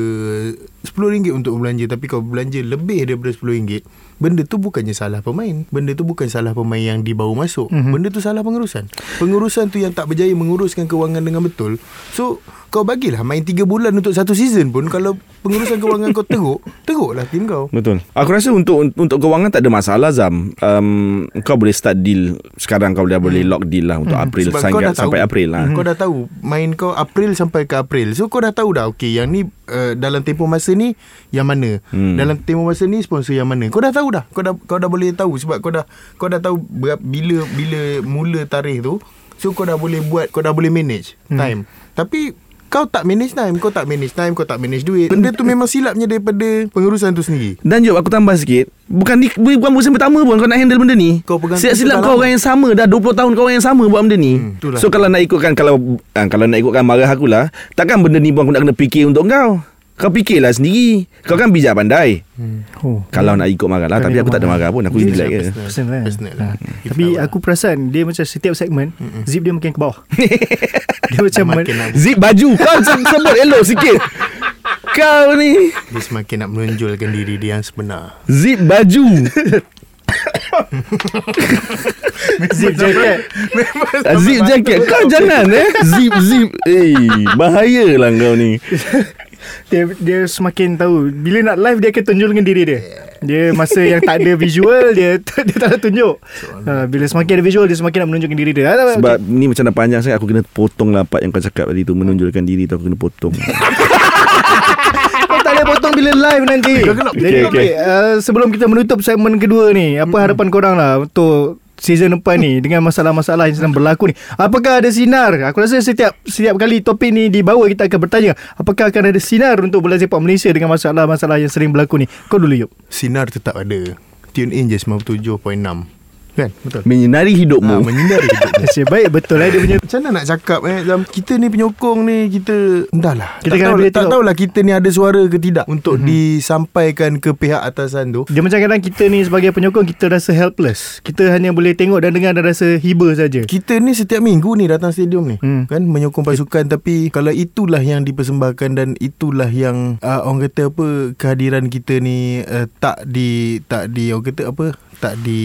RM10 untuk belanja Tapi kau belanja Lebih daripada RM10 Benda tu bukannya salah pemain. Benda tu bukan salah pemain Yang dibawa masuk. Mhm. Benda tu salah pengurusan. Pengurusan tu yang tak berjaya Menguruskan kewangan dengan betul. So kau bagilah main 3 bulan untuk satu season pun Kalau pengurusan kewangan kau teruk Teruklah tim kau. Betul. Aku rasa untuk untuk kewangan tak ada masalah Zam. Um, Kau boleh start deal. Sekarang kau dah boleh lock deal lah Untuk April Sebab sampai, kau dah tahu. Sampai April lah. Kau dah tahu Main kau April sampai ke April. So kau dah tahu dah Okay yang ni uh, Dalam tempoh masa ni Yang mana? Hmm. Dalam tempoh masa ni Sponsor yang mana? Kau dah tahu dah. Kau dah kau dah boleh tahu Sebab kau dah Kau dah tahu Bila Bila mula tarikh tu. So kau dah boleh buat Kau dah boleh manage Time. Tapi kau tak manage time Kau tak manage time Kau tak manage duit. Benda tu memang silapnya Daripada pengurusan tu sendiri. Dan Job aku tambah sikit. Bukan ni bukan musim pertama pun Kau nak handle benda ni. Kau pegang Silap-silap kau orang yang sama Dah 20 tahun kau orang yang sama Buat benda ni. Hmm, itulah. So kalau nak ikutkan Kalau ah, kalau nak ikutkan marah aku lah Takkan benda ni pun aku nak kena fikir untuk kau Kau fikirlah sendiri. Kau kan bijak pandai. Oh. Kalau nak ikut marah lah Tapi aku tak ada marah. pun. Aku relax je. personal. Personal lah. Personal. Ha. lah. Tapi aku perasan Dia macam setiap segmen Zip dia makin ke bawah. [laughs] Dia macam Makin men- nak, Zip baju Kau se- sebut elok sikit. Kau ni. Dia semakin nak menonjolkan diri dia yang sebenar. Zip baju. [laughs] Zip jacket. Zip jacket. Kau jangan eh. Zip zip. Eh bahaya lah kau ni [laughs] dia, dia semakin tahu. Bila nak live Dia akan tunjukkan diri dia. Dia masa yang tak ada visual Dia [laughs] dia tak ada tunjuk. Ha, Bila semakin ada visual Dia semakin nak menunjukkan diri dia. Ha, Sebab ni macam dah panjang sangat Aku kena potong lah part yang kau cakap tadi tu Menonjolkan diri tu Aku kena potong. [laughs] Kau tak boleh potong bila live nanti. Jadi Okay, okay, okay. Uh, Sebelum kita menutup segmen kedua ni Apa harapan korang lah Untuk season depan ni Dengan masalah-masalah yang sedang berlaku ni Apakah ada sinar Aku rasa setiap setiap kali topik ni dibawa Kita akan bertanya Apakah akan ada sinar Untuk bola sepak Malaysia Dengan masalah-masalah yang sering berlaku ni Kau dulu yuk Sinar tetap ada. Tune in je 97.6. Kan? Betul. Menyinari Ha, hidupmu menyinari hidupmu. [laughs] Nasib baik betul lah dia punya Macam mana nak cakap eh dalam kita ni penyokong ni kita entahlah. Kita tak kena tahu tak tengok. tahulah kita ni ada suara ke tidak untuk mm-hmm. disampaikan ke pihak atasan tu. Dia macam kadang kita ni sebagai penyokong Kita rasa helpless Kita hanya boleh tengok dan dengar Dan rasa hiba saja. Kita ni setiap minggu ni datang stadium ni Hmm. kan menyokong pasukan tapi kalau itulah yang dipersembahkan dan itulah yang uh, orang kata apa kehadiran kita ni uh, tak di tak di orang kata apa tak di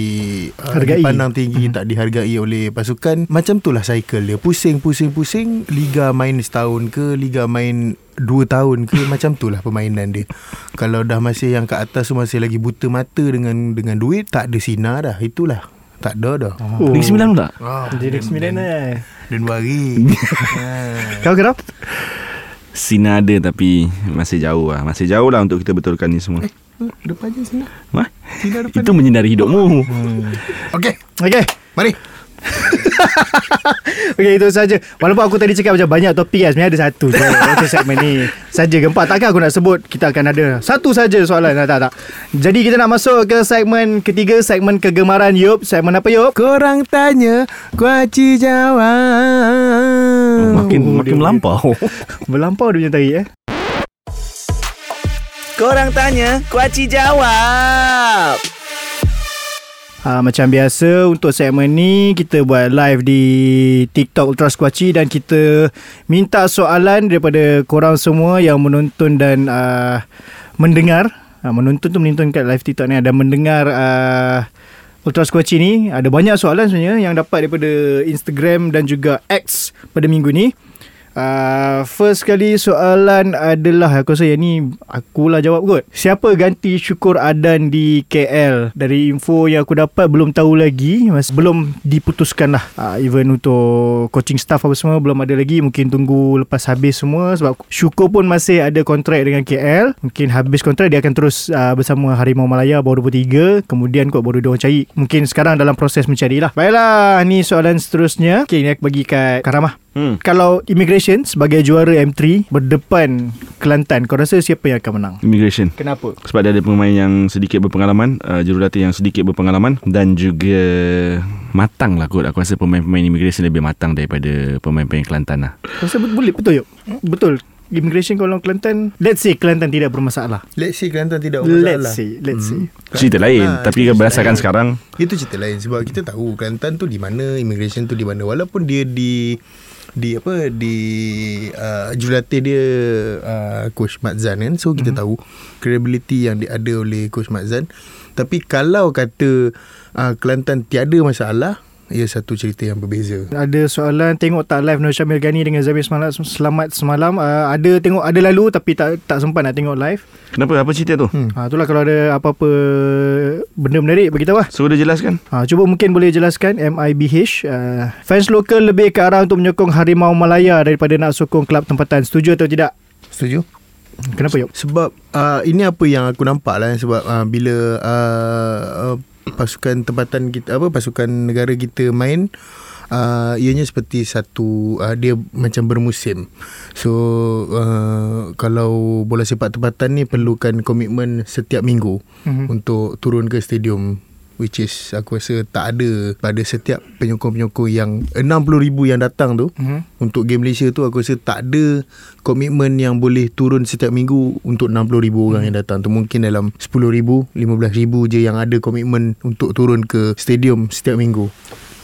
uh, Hargai. dipandang tinggi hmm. tak dihargai oleh pasukan macam itulah cycle dia pusing pusing pusing liga main setahun ke liga main dua tahun ke [laughs] macam itulah permainan dia kalau dah masih yang kat atas tu masih lagi buta mata dengan dengan duit tak ada sinar dah itulah tak ada dah Oh. Negeri Sembilan tu tak? Ah, Jadi sembilan eh. dan hari [laughs] Kau kenapa? Sinar ada tapi Masih jauh lah. Masih jauh lah untuk kita betulkan ni semua. Depan je sinar Wah, Sinar depan Itu menyinari hidupmu. Okey. Okay Mari [laughs] Okay itu saja. Walaupun aku tadi cakap macam banyak topik kan Sebenarnya ada satu je [laughs] Untuk segmen ni. Saja ke empat Takkan aku nak sebut Kita akan ada Satu saja soalan. Tak, tak tak. Jadi kita nak masuk ke segmen ketiga Segmen kegemaran Yup Segmen apa Yup? Korang tanya Kuaci jawab. Oh, Makin Oh, makin dia- melampau. [laughs] Melampau dia punya tarik eh. Korang tanya, Kuaci jawab. Ha, macam biasa untuk segmen ni kita buat live di TikTok Ultra Squatchy dan kita minta soalan daripada korang semua yang menonton dan uh, mendengar. Uh, menonton tu menonton kat live TikTok ni ada mendengar uh, Ultra Squatchy ni. Ada banyak soalan sebenarnya yang dapat daripada Instagram dan juga X pada minggu ni Uh, first kali soalan adalah Aku rasa yang ni Akulah jawab kot. Siapa ganti Syukur Adan di KL Dari info yang aku dapat Belum tahu lagi. Mas, Belum diputuskan lah uh, Even untuk Coaching staff apa semua Belum ada lagi. Mungkin tunggu lepas habis semua Sebab Syukur pun masih ada kontrak dengan KL Mungkin habis kontrak Dia akan terus uh, Bersama Harimau Malaya Baru 23 Kemudian kot baru dia orang cari. Mungkin sekarang dalam proses mencari lah Baiklah Ni soalan seterusnya. Okay ni aku bagi kat Karamah hmm. kalau immigration sebagai juara M3 berdepan Kelantan, kau rasa siapa yang akan menang? Immigration Kenapa? Sebab dia ada pemain yang sedikit berpengalaman uh, Jurulatih yang sedikit berpengalaman Dan juga Matang lah kot Aku rasa pemain-pemain immigration Lebih matang daripada Pemain-pemain Kelantan lah Kau rasa boleh betul yuk? Betul. Immigration kalau Kelantan, let's say Kelantan tidak bermasalah. Let's say Kelantan tidak bermasalah Let's say, let's say. Cerita lain Nah, Tapi berdasarkan cerita sekarang Itu cerita lain Sebab kita tahu Kelantan tu di mana Immigration tu di mana Walaupun dia di di apa di uh, jurulatih dia uh, coach Mat Zan kan so kita mm-hmm. tahu credibility yang dia ada oleh coach Mat Zan tapi kalau kata uh, Kelantan tiada masalah ia satu cerita yang berbeza Ada soalan tengok tak live Nur Syamil Ghani dengan Zabir Selamat, selamat semalam. Uh, ada tengok ada lalu tapi tak tak sempat nak tengok live. Kenapa? Apa cerita tu? Hmm. Ha, itulah kalau ada apa-apa benda menarik beritahu lah. So dia jelaskan Ha, cuba mungkin boleh jelaskan MIBH uh, Fans lokal lebih ke arah untuk menyokong Harimau Malaya Daripada nak sokong kelab tempatan Setuju atau tidak? setuju Kenapa Yop? Sebab uh, ini apa yang aku nampak lah sebab uh, bila uh, uh, pasukan tempatan kita apa pasukan negara kita main uh, ianya seperti satu uh, dia macam bermusim. So uh, kalau bola sepak tempatan ni perlukan komitmen setiap minggu Mhm. untuk turun ke stadium which is aku rasa tak ada pada setiap penyokong-penyokong yang 60,000 yang datang tu Mhm. untuk game Malaysia tu aku rasa tak ada komitmen yang boleh turun setiap minggu untuk 60,000 orang yang datang tu mungkin dalam 10,000 15,000 je yang ada komitmen untuk turun ke stadium setiap minggu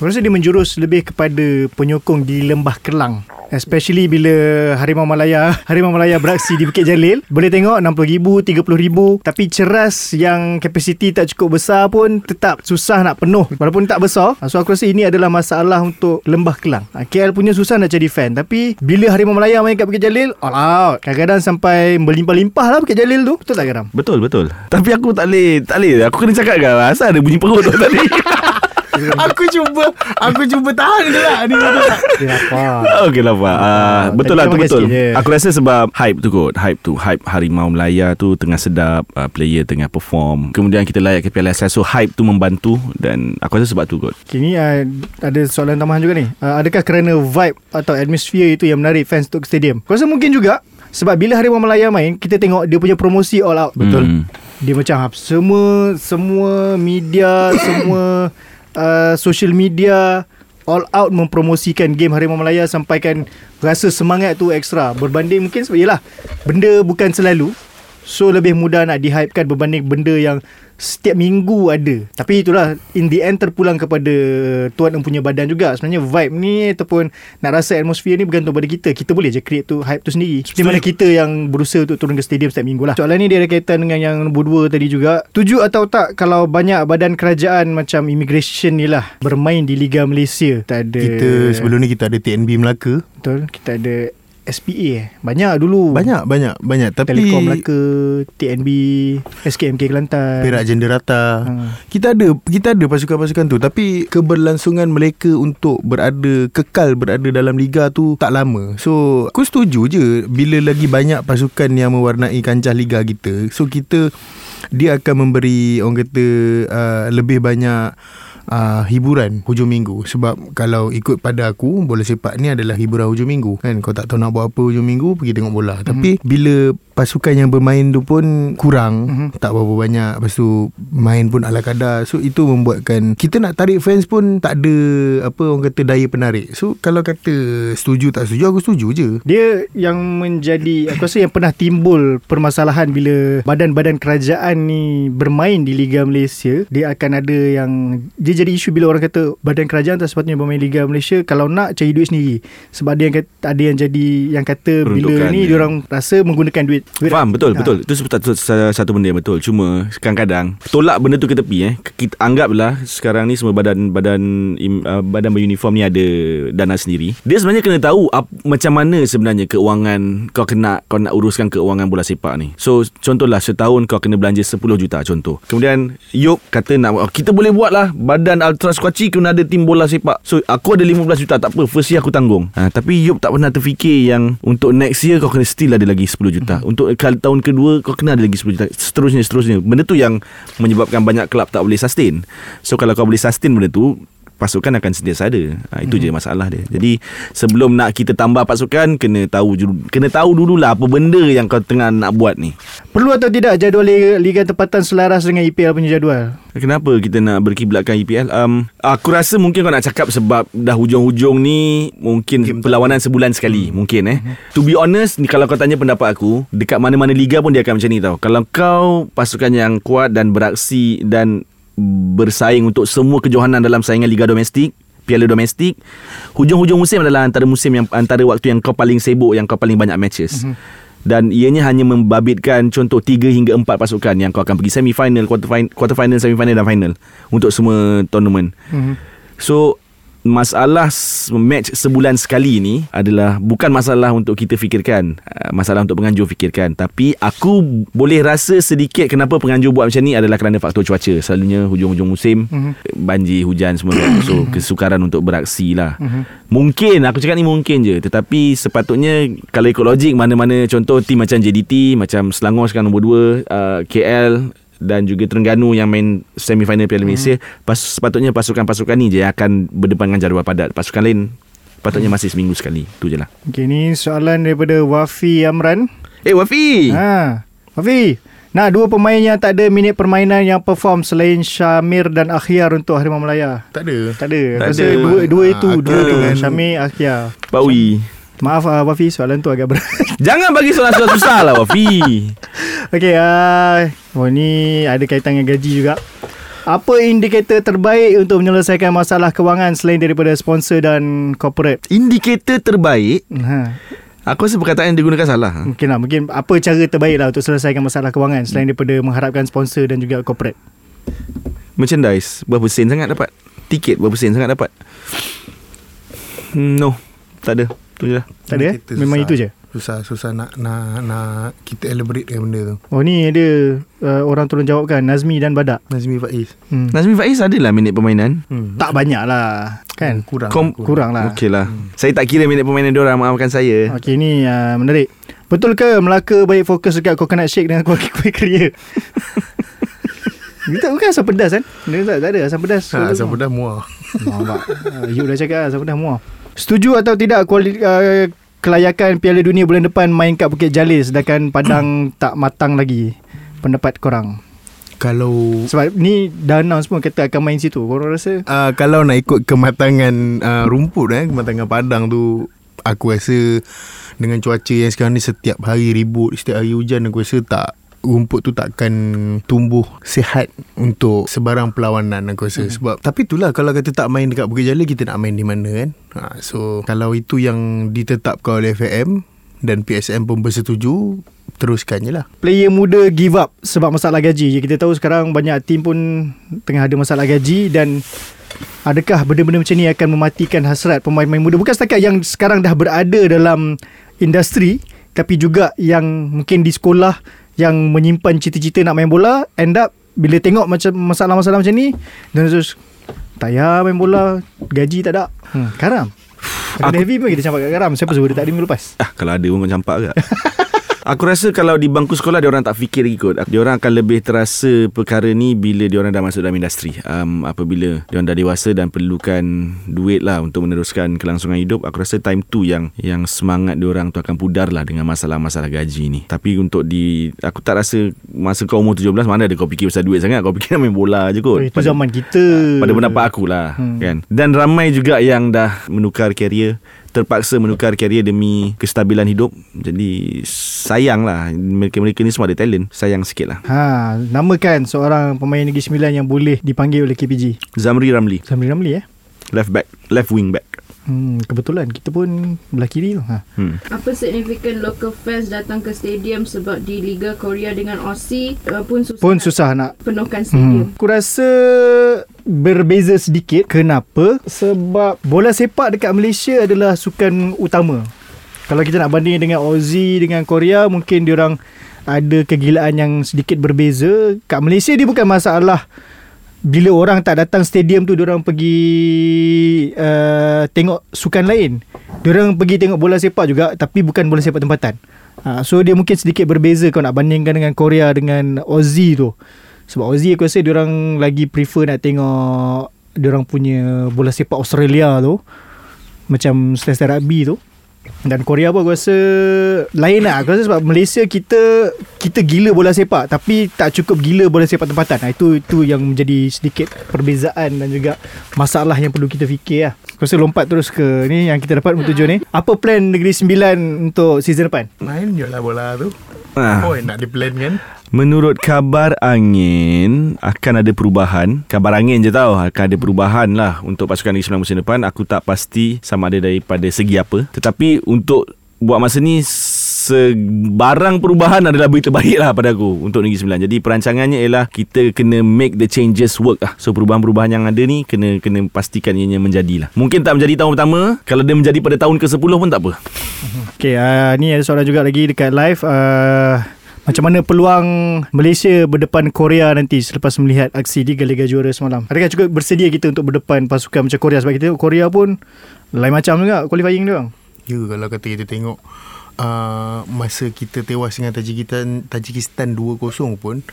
Rasa dia menjurus lebih kepada penyokong di Lembah Kelang. Especially bila Harimau Malaya [laughs] Harimau Malaya beraksi di Bukit Jalil. Boleh tengok 60,000, 30,000 Tapi ceras yang kapasiti tak cukup besar pun Tetap susah nak penuh. Walaupun tak besar So aku rasa ini adalah masalah untuk Lembah Kelang. Ah, KL punya susah nak jadi fan. Tapi bila Harimau Malaya main kat Bukit Jalil All out. Kadang-kadang sampai berlimpah-limpah lah Bukit Jalil tu. Betul tak Garam? Betul betul. Tapi aku tak boleh Tak boleh. Aku kena cakap kan Asal ada bunyi perut tu tadi [laughs] [laughs] Aku cuba Aku cuba tahan je lah Ni betul tak Dia lapar Okey lah Pak uh, Betul lah tu betul. Aku rasa sebab Hype tu kot Hype tu Hype Harimau Melaya tu Tengah sedap uh, Player tengah perform Kemudian kita layak ke Piala ASIA So hype tu membantu Dan aku rasa sebab tu kot Kini uh, ada soalan tambahan juga ni. Uh, adakah kerana vibe atau atmosphere itu yang menarik fans untuk ke stadium? Aku rasa mungkin juga sebab bila Harimau Melaya main, kita tengok dia punya promosi all out. Betul. Hmm. Dia macam hap- semua semua media, [coughs] semua uh, social media all out mempromosikan game Harimau Melaya sampaikan rasa semangat tu ekstra. Berbanding mungkin sebab yalah benda bukan selalu. So lebih mudah nak dihypekan berbanding benda yang setiap minggu ada. Tapi itulah in the end terpulang kepada tuan yang punya badan juga. Sebenarnya vibe ni ataupun nak rasa atmosphere ni bergantung pada kita. Kita boleh je create tu hype tu sendiri. Di mana kita yang berusaha untuk turun ke stadium setiap minggu lah. Soalan ni dia ada kaitan dengan yang nombor dua tadi juga. Tuju atau tak kalau banyak badan kerajaan macam immigration ni lah bermain di Liga Malaysia. Tak ada Kita sebelum ni kita ada TNB Melaka. Betul. Kita ada SPA eh? Banyak dulu. Banyak banyak banyak. Tapi Telekom Melaka TNB SKMK Kelantan. Perak Jenderata Ha. Kita ada Kita ada pasukan-pasukan tu. Tapi Keberlangsungan mereka Untuk berada Kekal berada dalam liga tu Tak lama. So Aku setuju je Bila lagi banyak pasukan Yang mewarnai kancah liga kita. So kita Dia akan memberi Orang kata uh, Lebih banyak Uh, hiburan hujung minggu. Sebab kalau ikut pada aku bola sepak ni adalah hiburan hujung minggu. Kan? Kau tak tahu nak buat apa hujung minggu pergi tengok bola. Mm-hmm. tapi bila pasukan yang bermain tu pun kurang mm-hmm. tak berapa banyak. Lepas tu main pun ala kadar. So itu membuatkan kita nak tarik fans pun tak ada apa orang kata daya penarik. So kalau kata setuju tak setuju aku setuju je. Dia yang menjadi Aku rasa yang pernah timbul Permasalahan bila Badan-badan kerajaan ni Bermain di Liga Malaysia Dia akan ada yang Dia jadi isu bila orang kata Badan kerajaan tak sepatutnya bermain Liga Malaysia. Kalau nak cari duit sendiri. Sebab ada yang kata, ada yang jadi Yang kata bila ni ya. Diorang rasa menggunakan duit, duit Faham? betul Ha. betul. Itu satu, satu, benda yang betul. Cuma kadang-kadang Tolak benda tu ke tepi eh. Kita anggaplah Sekarang ni semua badan Badan im, uh, badan beruniform ni ada Dana sendiri. Dia sebenarnya kena tahu ap, Macam mana sebenarnya Keuangan Kau kena Kau nak uruskan keuangan bola sepak ni. So contohlah Setahun kau kena belanja 10 juta Contoh. Kemudian Yop kata nak oh, Kita boleh buat lah Badan Ultra Squatchy Kena ada tim bola sepak. So aku ada 15 juta Tak apa. First year aku tanggung. Ha, Tapi Yop tak pernah terfikir yang Untuk next year Kau kena still ada lagi 10 juta. Untuk kali tahun kedua Kau kena ada lagi 10 juta. Seterusnya seterusnya. Benda tu yang Menyebabkan banyak kelab tak boleh sustain. So kalau kau boleh sustain benda tu pasukan akan sentiasa ada. Ha, itu mm-hmm. je masalah dia. Jadi sebelum nak kita tambah pasukan kena tahu kena tahu dululah apa benda yang kau tengah nak buat ni. Perlu atau tidak Jadual Liga, Liga tempatan selaras Dengan EPL punya jadual Kenapa kita nak berkiblatkan EPL? Um, aku rasa mungkin kau nak cakap sebab dah hujung-hujung ni mungkin perlawanan sebulan sekali hmm. mungkin eh. To be honest, ni kalau kau tanya pendapat aku, dekat mana-mana liga pun dia akan macam ni tau. Kalau kau pasukan yang kuat dan beraksi dan bersaing untuk semua kejohanan dalam saingan liga domestik, piala domestik, hujung-hujung musim adalah antara musim yang antara waktu yang kau paling sibuk, yang kau paling banyak matches. Hmm. Dan ianya hanya membabitkan contoh 3 hingga 4 pasukan yang kau akan pergi semi final, quarter final, quarter final, semi final dan final untuk semua tournament. Mhm. So masalah match sebulan sekali ni adalah bukan masalah untuk kita fikirkan uh, masalah untuk penganjur fikirkan. Tapi aku boleh rasa sedikit kenapa penganjur buat macam ni adalah kerana faktor cuaca. Selalunya hujung-hujung musim Mhm. banjir hujan semua kan. So kesukaran untuk beraksi lah. Mhm. mungkin aku cakap ni mungkin je. Tetapi sepatutnya kalau ikut logik mana-mana contoh tim macam JDT macam Selangor sekarang nombor 2 uh, KL dan juga Terengganu yang main semi final Piala Malaysia pas, sepatutnya pasukan-pasukan ni je akan berdepan dengan jadual padat pasukan lain patutnya masih seminggu sekali tu je lah Okay ni soalan daripada Wafi Amran eh Wafi Ha, Wafi, Nah, dua pemain yang tak ada minit permainan yang perform selain Syamir dan Akhyar untuk Harimau Melaya. Tak ada. Tak ada. Tak Rasa ada. dua, dua Ah, itu, Akhyar dua tu. dengan- Syamir, Akhyar. Pak Wi Maaf uh, Wafi, soalan tu agak berat. [laughs] Jangan bagi soalan susah-susah lah [laughs] Wafi Okey, uh, oh ni ada kaitan dengan gaji juga. Apa indikator terbaik untuk menyelesaikan masalah kewangan selain daripada sponsor dan corporate? Indikator terbaik Ha. Aku rasa perkataan yang digunakan salah Mungkin lah Mungkin apa cara terbaik lah Untuk selesaikan masalah kewangan Selain daripada mengharapkan sponsor Dan juga corporate Merchandise Berapa sen sangat dapat Tiket berapa sen sangat dapat Hmm, No Tak ada Tu je lah Tak ada eh? Memang susah. itu je Susah Susah nak nak nak kita elaborate dengan benda tu. Oh ni ada uh, Orang tolong jawabkan Nazmi dan Badak Nazmi Faiz. hmm. Nazmi Faiz adalah minit permainan Hmm. Tak banyak lah Kan kurang. Kom- Kurang lah Okey lah Saya tak kira minit permainan diorang Maafkan saya Okey ni uh, menarik Betul ke Melaka baik fokus dekat coconut shake dengan kuih kuih keria? Kita bukan asam pedas kan? Dia tak, tak ada asam pedas. Ha, asam pedas muah. Nampak. [laughs] Uh, you dah cakap asam pedas muah. Setuju atau tidak kuali, uh, kelayakan Piala Dunia bulan depan main kat Bukit Jalil sedangkan Padang [clears throat] tak matang lagi? Pendapat korang. Kalau Sebab ni dah announce pun kata akan main situ. Korang rasa? uh, kalau nak ikut kematangan uh, rumput eh, kematangan padang tu aku rasa dengan cuaca yang sekarang ni setiap hari ribut, setiap hari hujan aku rasa tak rumput tu takkan tumbuh sihat untuk sebarang perlawanan aku rasa hmm. sebab tapi itulah kalau kata tak main dekat Bukit Jalil kita nak main di mana kan ha, so kalau itu yang ditetapkan oleh FM dan PSM pun bersetuju teruskan je lah player muda give up sebab masalah gaji. Kita tahu sekarang banyak tim pun tengah ada masalah gaji dan adakah benda-benda macam ni akan mematikan hasrat pemain-pemain muda bukan setakat yang sekarang dah berada dalam industri tapi juga yang mungkin di sekolah yang menyimpan cita-cita nak main bola end up bila tengok macam masalah-masalah macam ni dan terus tak payah main bola gaji tak ada. Hmm, karam. Kena Aku- heavy pun kita campak kat garam Siapa suruh dia tak ada minggu lepas? Ah, kalau ada pun kau campak ke? [laughs] Aku rasa kalau di bangku sekolah dia orang tak fikir lagi kot. Dia orang akan lebih terasa perkara ni bila dia orang dah masuk dalam industri. Um, apabila dia orang dah dewasa dan perlukan duit lah untuk meneruskan kelangsungan hidup, aku rasa time tu yang yang semangat dia orang tu akan pudar lah dengan masalah-masalah gaji ni. Tapi untuk di aku tak rasa masa kau umur 17 mana ada kau fikir pasal duit sangat. Kau fikir nak [laughs] main bola je kot. Itu zaman kita Pada pendapat aku lah hmm. kan. Dan ramai juga yang dah menukar karier terpaksa menukar karier demi kestabilan hidup. Jadi sayang lah mereka-mereka ni semua ada talent. Sayang sikit lah. Ha, namakan seorang pemain Negeri Sembilan yang boleh dipanggil oleh KPG. Zamri Ramli, Samri Ramli eh. left back, left wing back. Hmm, kebetulan kita pun belah kiri tu. Ha. Hmm. Apa signifikan local fans datang ke stadium sebab di Liga Korea dengan Aussie uh, pun susah Pun nak susah nak penuhkan stadium. Hmm. Aku rasa berbeza sedikit. Kenapa? Sebab bola sepak dekat Malaysia adalah sukan utama. Kalau kita nak banding dengan Aussie dengan Korea, mungkin diorang ada kegilaan yang sedikit berbeza. Kat Malaysia dia bukan masalah bila orang tak datang stadium tu diorang pergi uh, tengok sukan lain. Diorang pergi tengok bola sepak juga tapi bukan bola sepak tempatan. Uh, so dia mungkin sedikit berbeza kalau nak bandingkan dengan Korea dengan Aussie tu. Sebab Aussie aku rasa diorang lagi prefer nak tengok diorang punya bola sepak Australia tu. Macam style rugby tu. Dan Korea pun aku rasa lain lah. Aku rasa sebab Malaysia kita kita gila bola sepak tapi tak cukup gila bola sepak tempatan. Itu itu yang menjadi sedikit perbezaan dan juga masalah yang perlu kita fikir lah. Aku rasa lompat terus ke ni yang kita dapat menuju ni. Apa plan Negeri Sembilan untuk season depan? main je lah bola tu Ah. oh nak di plan kan Menurut kabar angin akan ada perubahan. Kabar angin je tau akan ada perubahan lah untuk pasukan Negeri Sembilan musim depan. Aku tak pasti sama ada daripada segi apa. Tetapi untuk buat masa ni sebarang perubahan adalah berita baik lah pada aku untuk Negeri Sembilan. Jadi perancangannya ialah kita kena make the changes work lah. So perubahan-perubahan yang ada ni kena kena pastikan ianya menjadilah. Mungkin tak menjadi tahun pertama. Kalau dia menjadi pada tahun ke-10 pun tak apa. Okay, uh, ni ada soalan juga lagi dekat live. Uh, macam mana peluang Malaysia berdepan Korea nanti selepas melihat aksi di Liga Juara semalam? Adakah cukup bersedia kita untuk berdepan pasukan macam Korea? Sebab kita Korea pun lain macam juga qualifying dia. orang. Ya kalau kata kita tengok uh, Masa kita tewas dengan Tajikistan Tajikistan 2-0 pun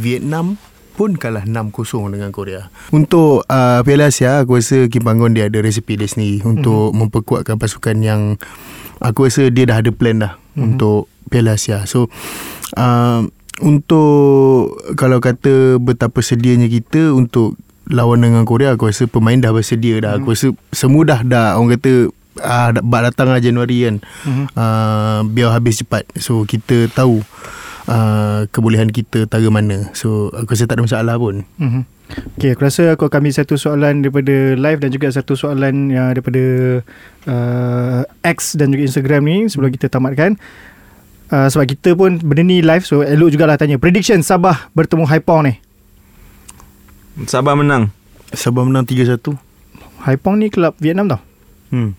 Vietnam pun kalah 6-0 dengan Korea Untuk uh, Piala Asia Aku rasa Kim Panggon dia ada resepi dia sendiri Untuk mm-hmm. memperkuatkan pasukan yang Aku rasa dia dah ada plan dah mm-hmm. Untuk Piala Asia So uh, Untuk Kalau kata Betapa sedianya kita Untuk Lawan dengan Korea Aku rasa pemain dah bersedia dah Aku rasa Semua dah dah Orang kata ah, dah- Bak datang lah Januari kan ah, Biar habis cepat So kita tahu ah, Kebolehan kita Tara mana So aku rasa tak ada masalah pun Mhm. Okay, aku rasa aku akan ambil satu soalan daripada live dan juga satu soalan yang daripada uh, X dan juga Instagram ni sebelum kita tamatkan. Uh, sebab kita pun benda ni live so elok jugalah tanya. Prediction Sabah bertemu Haipong ni. Sabah menang. Sabah menang 3-1 Haipong ni kelab Vietnam tau. hmm.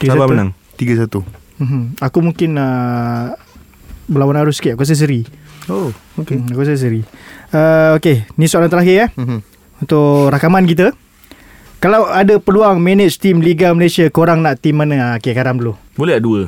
Sabah menang. 3-1 Mhm. Aku mungkin uh, berlawan arus sikit. Aku rasa seri. Oh Okay. Hmm, aku rasa seri. Uh, okay, ni soalan terakhir eh. Mhm. Untuk rakaman kita. Kalau ada peluang manage tim Liga Malaysia, korang nak tim mana? Ah, Okay, Karam dulu. Boleh tak dua?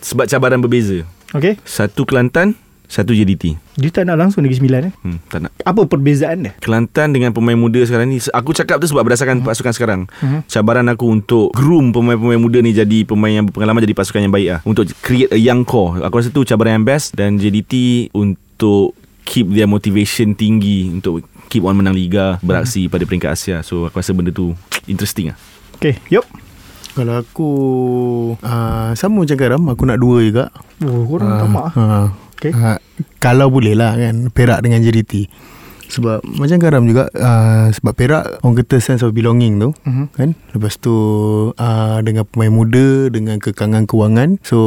Sebab cabaran berbeza. Okay. Satu Kelantan, satu JDT. Dia tak nak langsung Negeri Sembilan eh. Hmm, tak nak. Apa perbezaan dia? Kelantan dengan pemain muda sekarang ni Aku cakap tu sebab berdasarkan Hmm. pasukan sekarang Mhm. Cabaran aku untuk Groom pemain-pemain muda ni Jadi pemain yang berpengalaman Jadi pasukan yang baik lah Untuk create a young core Aku rasa tu cabaran yang best Dan JDT Untuk Keep their motivation tinggi Untuk keep on menang Liga Hmm. Beraksi pada peringkat Asia So aku rasa benda tu Interesting lah Okay, yup. Kalau aku uh, Sama macam Karam Aku nak dua juga Oh, korang uh, tamak ah. uh, Okay. uh, Kalau boleh lah kan Perak dengan JDT Sebab Macam Karam juga uh, Sebab Perak Orang kata sense of belonging tu Mhm. kan? Lepas tu uh, Dengan pemain muda Dengan kekangan kewangan So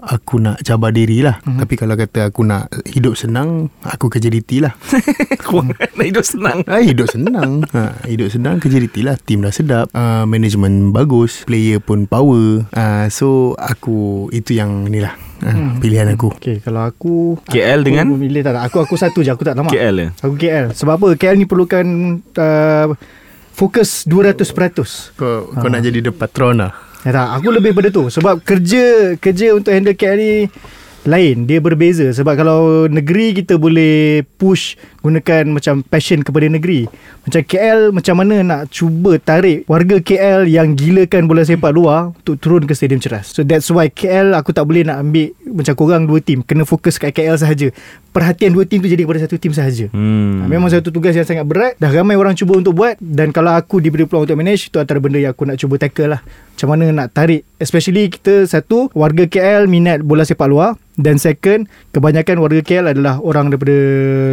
Aku nak cabar diri lah. Mhm. Tapi kalau kata aku nak Hidup senang Aku ke JDT lah. [laughs] Nak hidup senang. Ah, hidup senang. [laughs] Ha, Hidup senang kerja reti lah. Team dah sedap uh, Management bagus Player pun power. Uh, So Aku Itu yang ni lah Hmm. Pilihan aku. Okay, kalau aku KL aku dengan? Milih tak, tak. Aku aku satu je Aku tak tamak. KL ya? Aku KL Sebab apa? KL ni perlukan uh, Fokus 200% Kau, kau nak jadi the patron lah. Ya tak, aku lebih pada tu. Sebab kerja Kerja untuk handle KL ni Lain. Dia berbeza. Sebab kalau negeri kita boleh push Gunakan macam passion kepada negeri. Macam KL Macam mana nak cuba tarik Warga KL yang gilakan bola sepak luar Untuk turun ke stadium ceras. So that's why KL aku tak boleh nak ambil Macam korang dua tim. Kena fokus kat KL sahaja. Perhatian dua tim tu jadi kepada satu tim sahaja. Hmm. Hmm. Memang satu tugas yang sangat berat. Dah ramai orang cuba untuk buat. Dan kalau aku diberi peluang untuk manage Itu antara benda yang aku nak cuba tackle lah Macam mana nak tarik Especially kita satu Warga KL minat bola sepak luar Dan second Kebanyakan warga KL adalah Orang daripada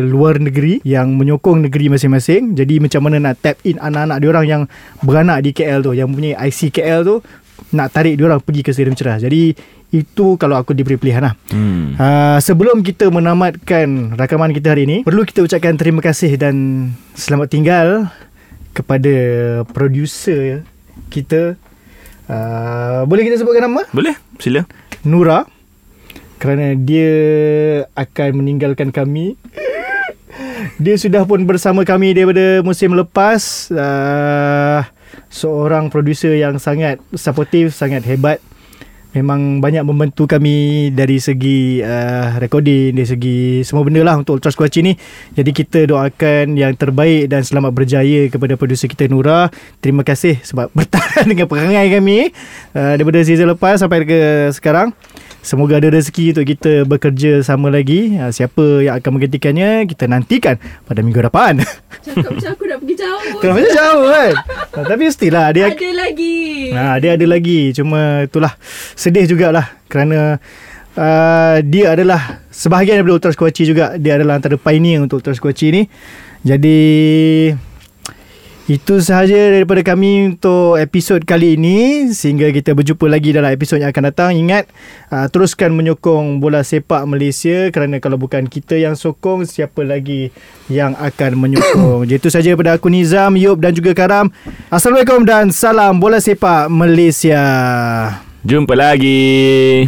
luar negeri Yang menyokong negeri masing-masing Jadi macam mana nak tap in anak-anak diorang Yang beranak di KL tu Yang mempunyai IC KL tu Nak tarik diorang pergi ke Stadium Cerah Jadi itu kalau aku diberi pilihan lah Hmm. Uh, sebelum kita menamatkan rakaman kita hari ini, perlu kita ucapkan terima kasih dan selamat tinggal kepada producer kita. Uh, boleh kita sebutkan nama? Boleh Sila Nura. Kerana dia akan meninggalkan kami. Dia sudah pun bersama kami daripada musim lepas. Uh, seorang producer yang sangat supportive, sangat hebat. Memang banyak membantu kami dari segi uh, recording, dari segi semua benda lah untuk Ultra Squatchy ni. Jadi kita doakan yang terbaik dan selamat berjaya kepada producer kita Nura. Terima kasih sebab [laughs] bertahan dengan perangai kami uh, daripada season lepas sampai ke sekarang. Semoga ada rezeki untuk kita bekerja sama lagi. Uh, siapa yang akan menggantikannya, kita nantikan pada minggu depan. [laughs] Cakap macam aku nak pergi jauh. Kenapa macam jauh kan? Uh, [laughs] tapi mestilah dia Ada lagi. Ha, dia ada lagi Cuma itulah Sedih jugalah Kerana uh, Dia adalah Sebahagian daripada Ultra Squatchy juga Dia adalah antara pioneer Untuk Ultra Squatchy ni Jadi Itu sahaja daripada kami Untuk episod kali ini. Sehingga kita berjumpa lagi Dalam episod yang akan datang. Ingat uh, Teruskan menyokong Bola sepak Malaysia. Kerana kalau bukan kita yang sokong Siapa lagi Yang akan menyokong? Jadi [coughs] itu sahaja daripada aku Nizam Yub dan juga Karam. Assalamualaikum dan salam Bola sepak Malaysia. Jumpa lagi